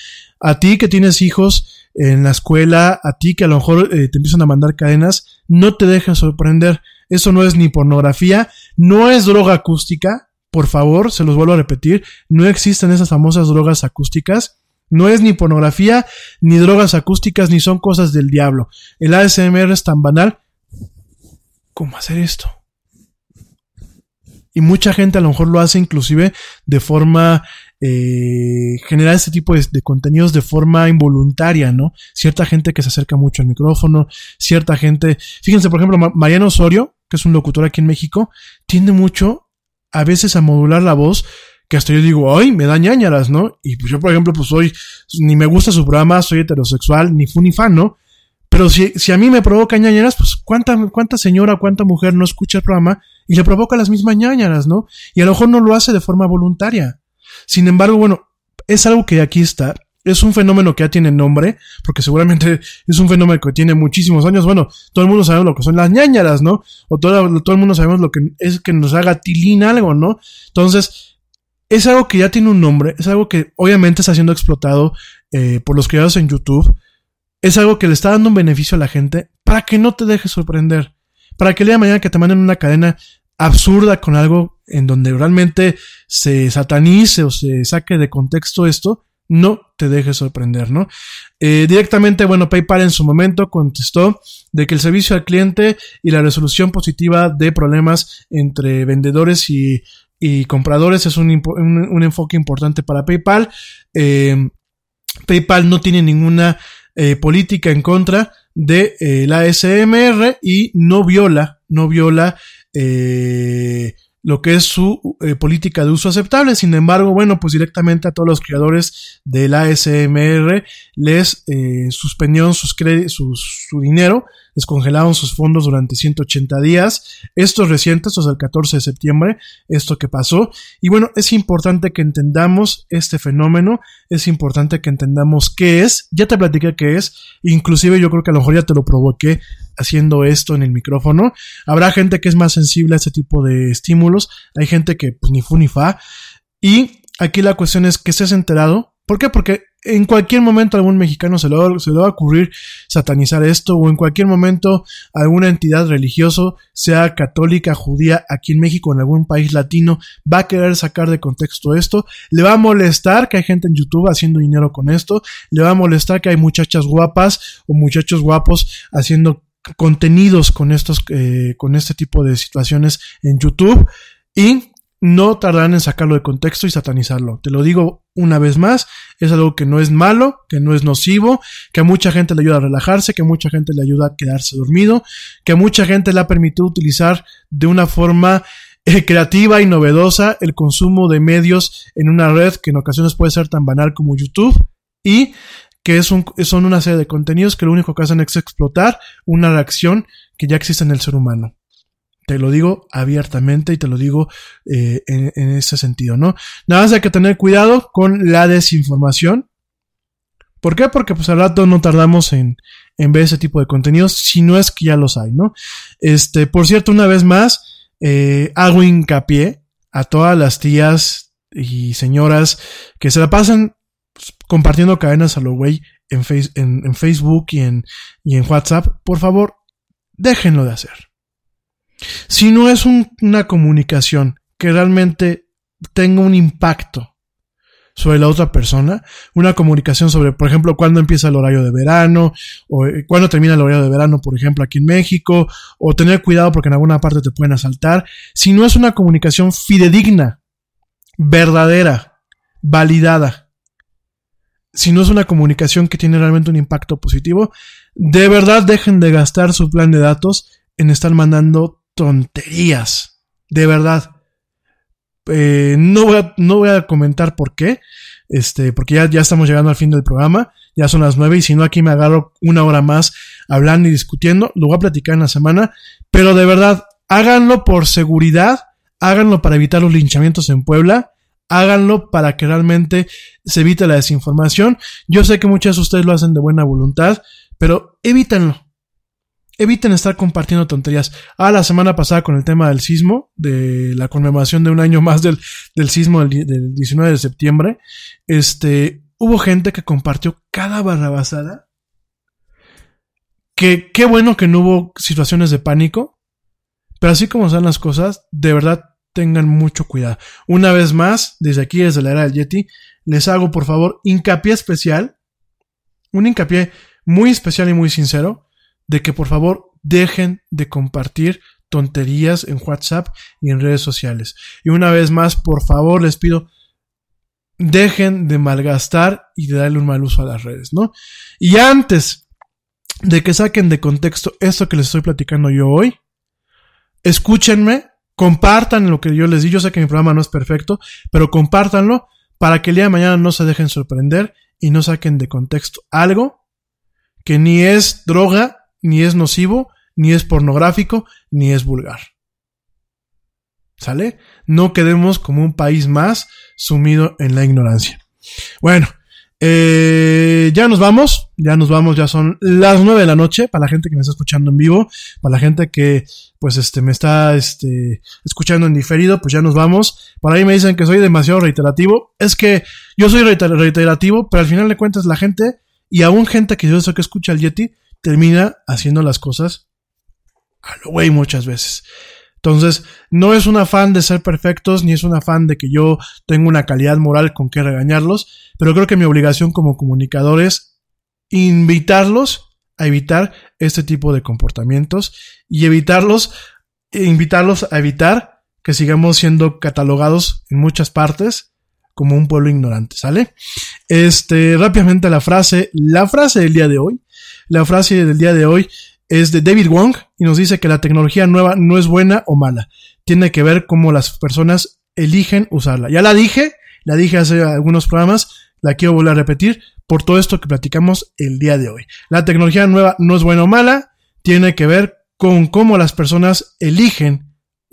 a ti que tienes hijos en la escuela, a ti que a lo mejor eh, te empiezan a mandar cadenas, no te dejes sorprender. Eso no es ni pornografía, no es droga acústica, por favor, se los vuelvo a repetir, no existen esas famosas drogas acústicas. No es ni pornografía, ni drogas acústicas, ni son cosas del diablo. El ASMR es tan banal como hacer esto. Y mucha gente a lo mejor lo hace inclusive de forma eh, generar este tipo de, contenidos de forma involuntaria, ¿no? Cierta gente que se acerca mucho al micrófono, cierta gente, fíjense por ejemplo, Ma- Mariano Osorio, que es un locutor aquí en México, tiende mucho a veces a modular la voz, que hasta yo digo, ay, me da ñañaras, ¿no? Y pues yo, por ejemplo, pues soy, ni me gusta su programa, soy heterosexual, ni fu ni fan, ¿no? Pero si, si a mí me provoca ñañaras, pues cuánta, cuánta señora, cuánta mujer no escucha el programa y le provoca las mismas ñañaras, ¿no? Y a lo mejor no lo hace de forma voluntaria. Sin embargo, bueno, es algo que aquí está. Es un fenómeno que ya tiene nombre, porque seguramente <laughs> es un fenómeno que tiene muchísimos años. Bueno, todo el mundo sabe lo que son las ñañaras, ¿no? O todo, todo el mundo sabemos lo que es que nos haga tilín algo, ¿no? Entonces, es algo que ya tiene un nombre, es algo que obviamente está siendo explotado eh, por los creadores en YouTube. Es algo que le está dando un beneficio a la gente para que no te dejes sorprender. Para que el día de mañana que te manden una cadena absurda con algo en donde realmente se satanice o se saque de contexto esto, no te dejes sorprender, ¿no? Eh, directamente, bueno, PayPal en su momento contestó de que el servicio al cliente y la resolución positiva de problemas entre vendedores y, compradores es un enfoque importante para PayPal. Eh, PayPal no tiene ninguna eh, política en contra de eh, la ASMR y no viola, no viola eh, lo que es su eh, política de uso aceptable. Sin embargo, bueno, pues directamente a todos los creadores de la ASMR les eh, suspendieron sus sus- su dinero, les congelaron sus fondos durante 180 días. Esto es reciente, esto es el 14 de septiembre, esto que pasó. Y bueno, es importante que entendamos este fenómeno, es importante que entendamos qué es. Ya te platiqué qué es, inclusive yo creo que a lo mejor ya te lo provoqué haciendo esto en el micrófono. Habrá gente que es más sensible a este tipo de estímulos, hay gente que pues ni fu ni fa. Y aquí la cuestión es que estés enterado. ¿Por qué? Porque en cualquier momento algún mexicano se le, va, se va a ocurrir satanizar esto o en cualquier momento alguna entidad religiosa, sea católica, judía, aquí en México, en algún país latino, va a querer sacar de contexto esto, le va a molestar que hay gente en YouTube haciendo dinero con esto, le va a molestar que hay muchachas guapas o muchachos guapos haciendo contenidos con estos, eh, con este tipo de situaciones en YouTube. Y no tardarán en sacarlo de contexto y satanizarlo. Te lo digo una vez más, es algo que no es malo, que no es nocivo, que a mucha gente le ayuda a relajarse, que a mucha gente le ayuda a quedarse dormido, que a mucha gente le ha permitido utilizar de una forma eh, creativa y novedosa el consumo de medios en una red que en ocasiones puede ser tan banal como YouTube y que es un- son una serie de contenidos que lo único que hacen es explotar una reacción que ya existe en el ser humano. Te lo digo abiertamente y te lo digo eh, en, en ese sentido, ¿no? Nada más hay que tener cuidado con la desinformación. ¿Por qué? Porque pues al rato no tardamos en, en ver ese tipo de contenidos, si no es que ya los hay, ¿no? Este, por cierto, una vez más, eh, hago hincapié a todas las tías y señoras que se la pasan pues, compartiendo cadenas a lo güey en, en, en Facebook y en, y en WhatsApp. Por favor, déjenlo de hacer. Si no es un- una comunicación que realmente tenga un impacto sobre la otra persona, una comunicación sobre, por ejemplo, cuándo empieza el horario de verano, o eh, cuándo termina el horario de verano, por ejemplo, aquí en México, o tener cuidado porque en alguna parte te pueden asaltar, si no es una comunicación fidedigna, verdadera, validada, si no es una comunicación que tiene realmente un impacto positivo, de verdad dejen de gastar su plan de datos en estar mandando tonterías. De verdad. Eh, no, voy a, no voy a comentar por qué. Este, porque ya, ya estamos llegando al fin del programa. Ya son las nueve y si no aquí me agarro una hora más hablando y discutiendo. Lo voy a platicar en la semana. Pero de verdad, háganlo por seguridad. Háganlo para evitar los linchamientos en Puebla. Háganlo para que realmente se evite la desinformación. Yo sé que muchos de ustedes lo hacen de buena voluntad, pero evítenlo. Eviten estar compartiendo tonterías. Ah, la semana pasada con el tema del sismo, de la conmemoración de un año más del, del sismo del, del 19 de septiembre, este, hubo gente que compartió cada barrabasada. Que qué bueno que no hubo situaciones de pánico, pero así como son las cosas, de verdad tengan mucho cuidado. Una vez más, desde aquí, desde la era del Yeti, les hago por favor hincapié especial, un hincapié muy especial y muy sincero, de que por favor dejen de compartir tonterías en WhatsApp y en redes sociales. Y una vez más, por favor, les pido, dejen de malgastar y de darle un mal uso a las redes, ¿no? Y antes de que saquen de contexto esto que les estoy platicando yo hoy, escúchenme, compartan lo que yo les di. Yo sé que mi programa no es perfecto, pero compártanlo para que el día de mañana no se dejen sorprender y no saquen de contexto algo que ni es droga, ni es nocivo, ni es pornográfico, ni es vulgar. ¿Sale? No quedemos como un país más sumido en la ignorancia. Bueno, eh, ya nos vamos, ya nos vamos, ya son las nueve de la noche para la gente que me está escuchando en vivo, para la gente que pues este me está este escuchando en diferido, pues ya nos vamos. Por ahí me dicen que soy demasiado reiterativo, es que yo soy reiter- reiterativo, pero al final de cuentas la gente y aún gente que yo sé que escucha el Yeti termina haciendo las cosas a lo güey muchas veces. Entonces, no es un afán de ser perfectos, ni es un afán de que yo tenga una calidad moral con que regañarlos, pero creo que mi obligación como comunicador es invitarlos a evitar este tipo de comportamientos y evitarlos, e invitarlos a evitar que sigamos siendo catalogados en muchas partes como un pueblo ignorante, ¿sale? Este, rápidamente la frase, la frase del día de hoy, la frase del día de hoy es de David Wong y nos dice que la tecnología nueva no es buena o mala. Tiene que ver cómo las personas eligen usarla. Ya la dije, la dije hace algunos programas, la quiero volver a repetir por todo esto que platicamos el día de hoy. La tecnología nueva no es buena o mala, tiene que ver con cómo las personas eligen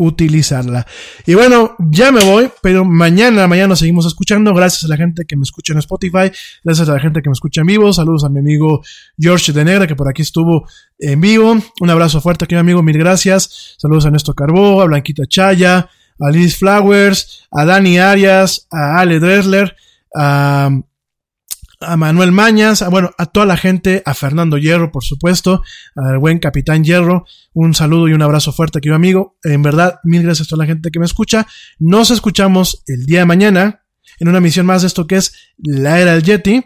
utilizarla. Y bueno, ya me voy, pero mañana, mañana seguimos escuchando. Gracias a la gente que me escucha en Spotify, gracias a la gente que me escucha en vivo. Saludos a mi amigo George de Negra, que por aquí estuvo en vivo. Un abrazo fuerte, querido amigo, mil gracias. Saludos a Néstor Carbó, a Blanquita Chaya, a Liz Flowers, a Dani Arias, a Ale Dresler, a a Manuel Mañas, a, bueno, a toda la gente, a Fernando Hierro, por supuesto, al buen Capitán Hierro, un saludo y un abrazo fuerte, querido amigo. En verdad, mil gracias a toda la gente que me escucha. Nos escuchamos el día de mañana en una misión más de esto que es la era del Yeti.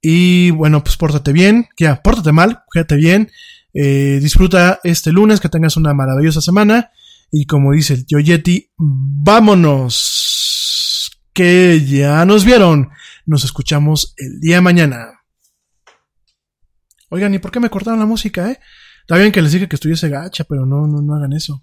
Y bueno, pues pórtate bien, ya, pórtate mal, quédate bien, eh, disfruta este lunes, que tengas una maravillosa semana. Y como dice el tío Yeti, vámonos, que ya nos vieron. Nos escuchamos el día de mañana. Oigan, ¿y por qué me cortaron la música, eh? Está bien que les dije que estuviese gacha, pero no, no, no hagan eso.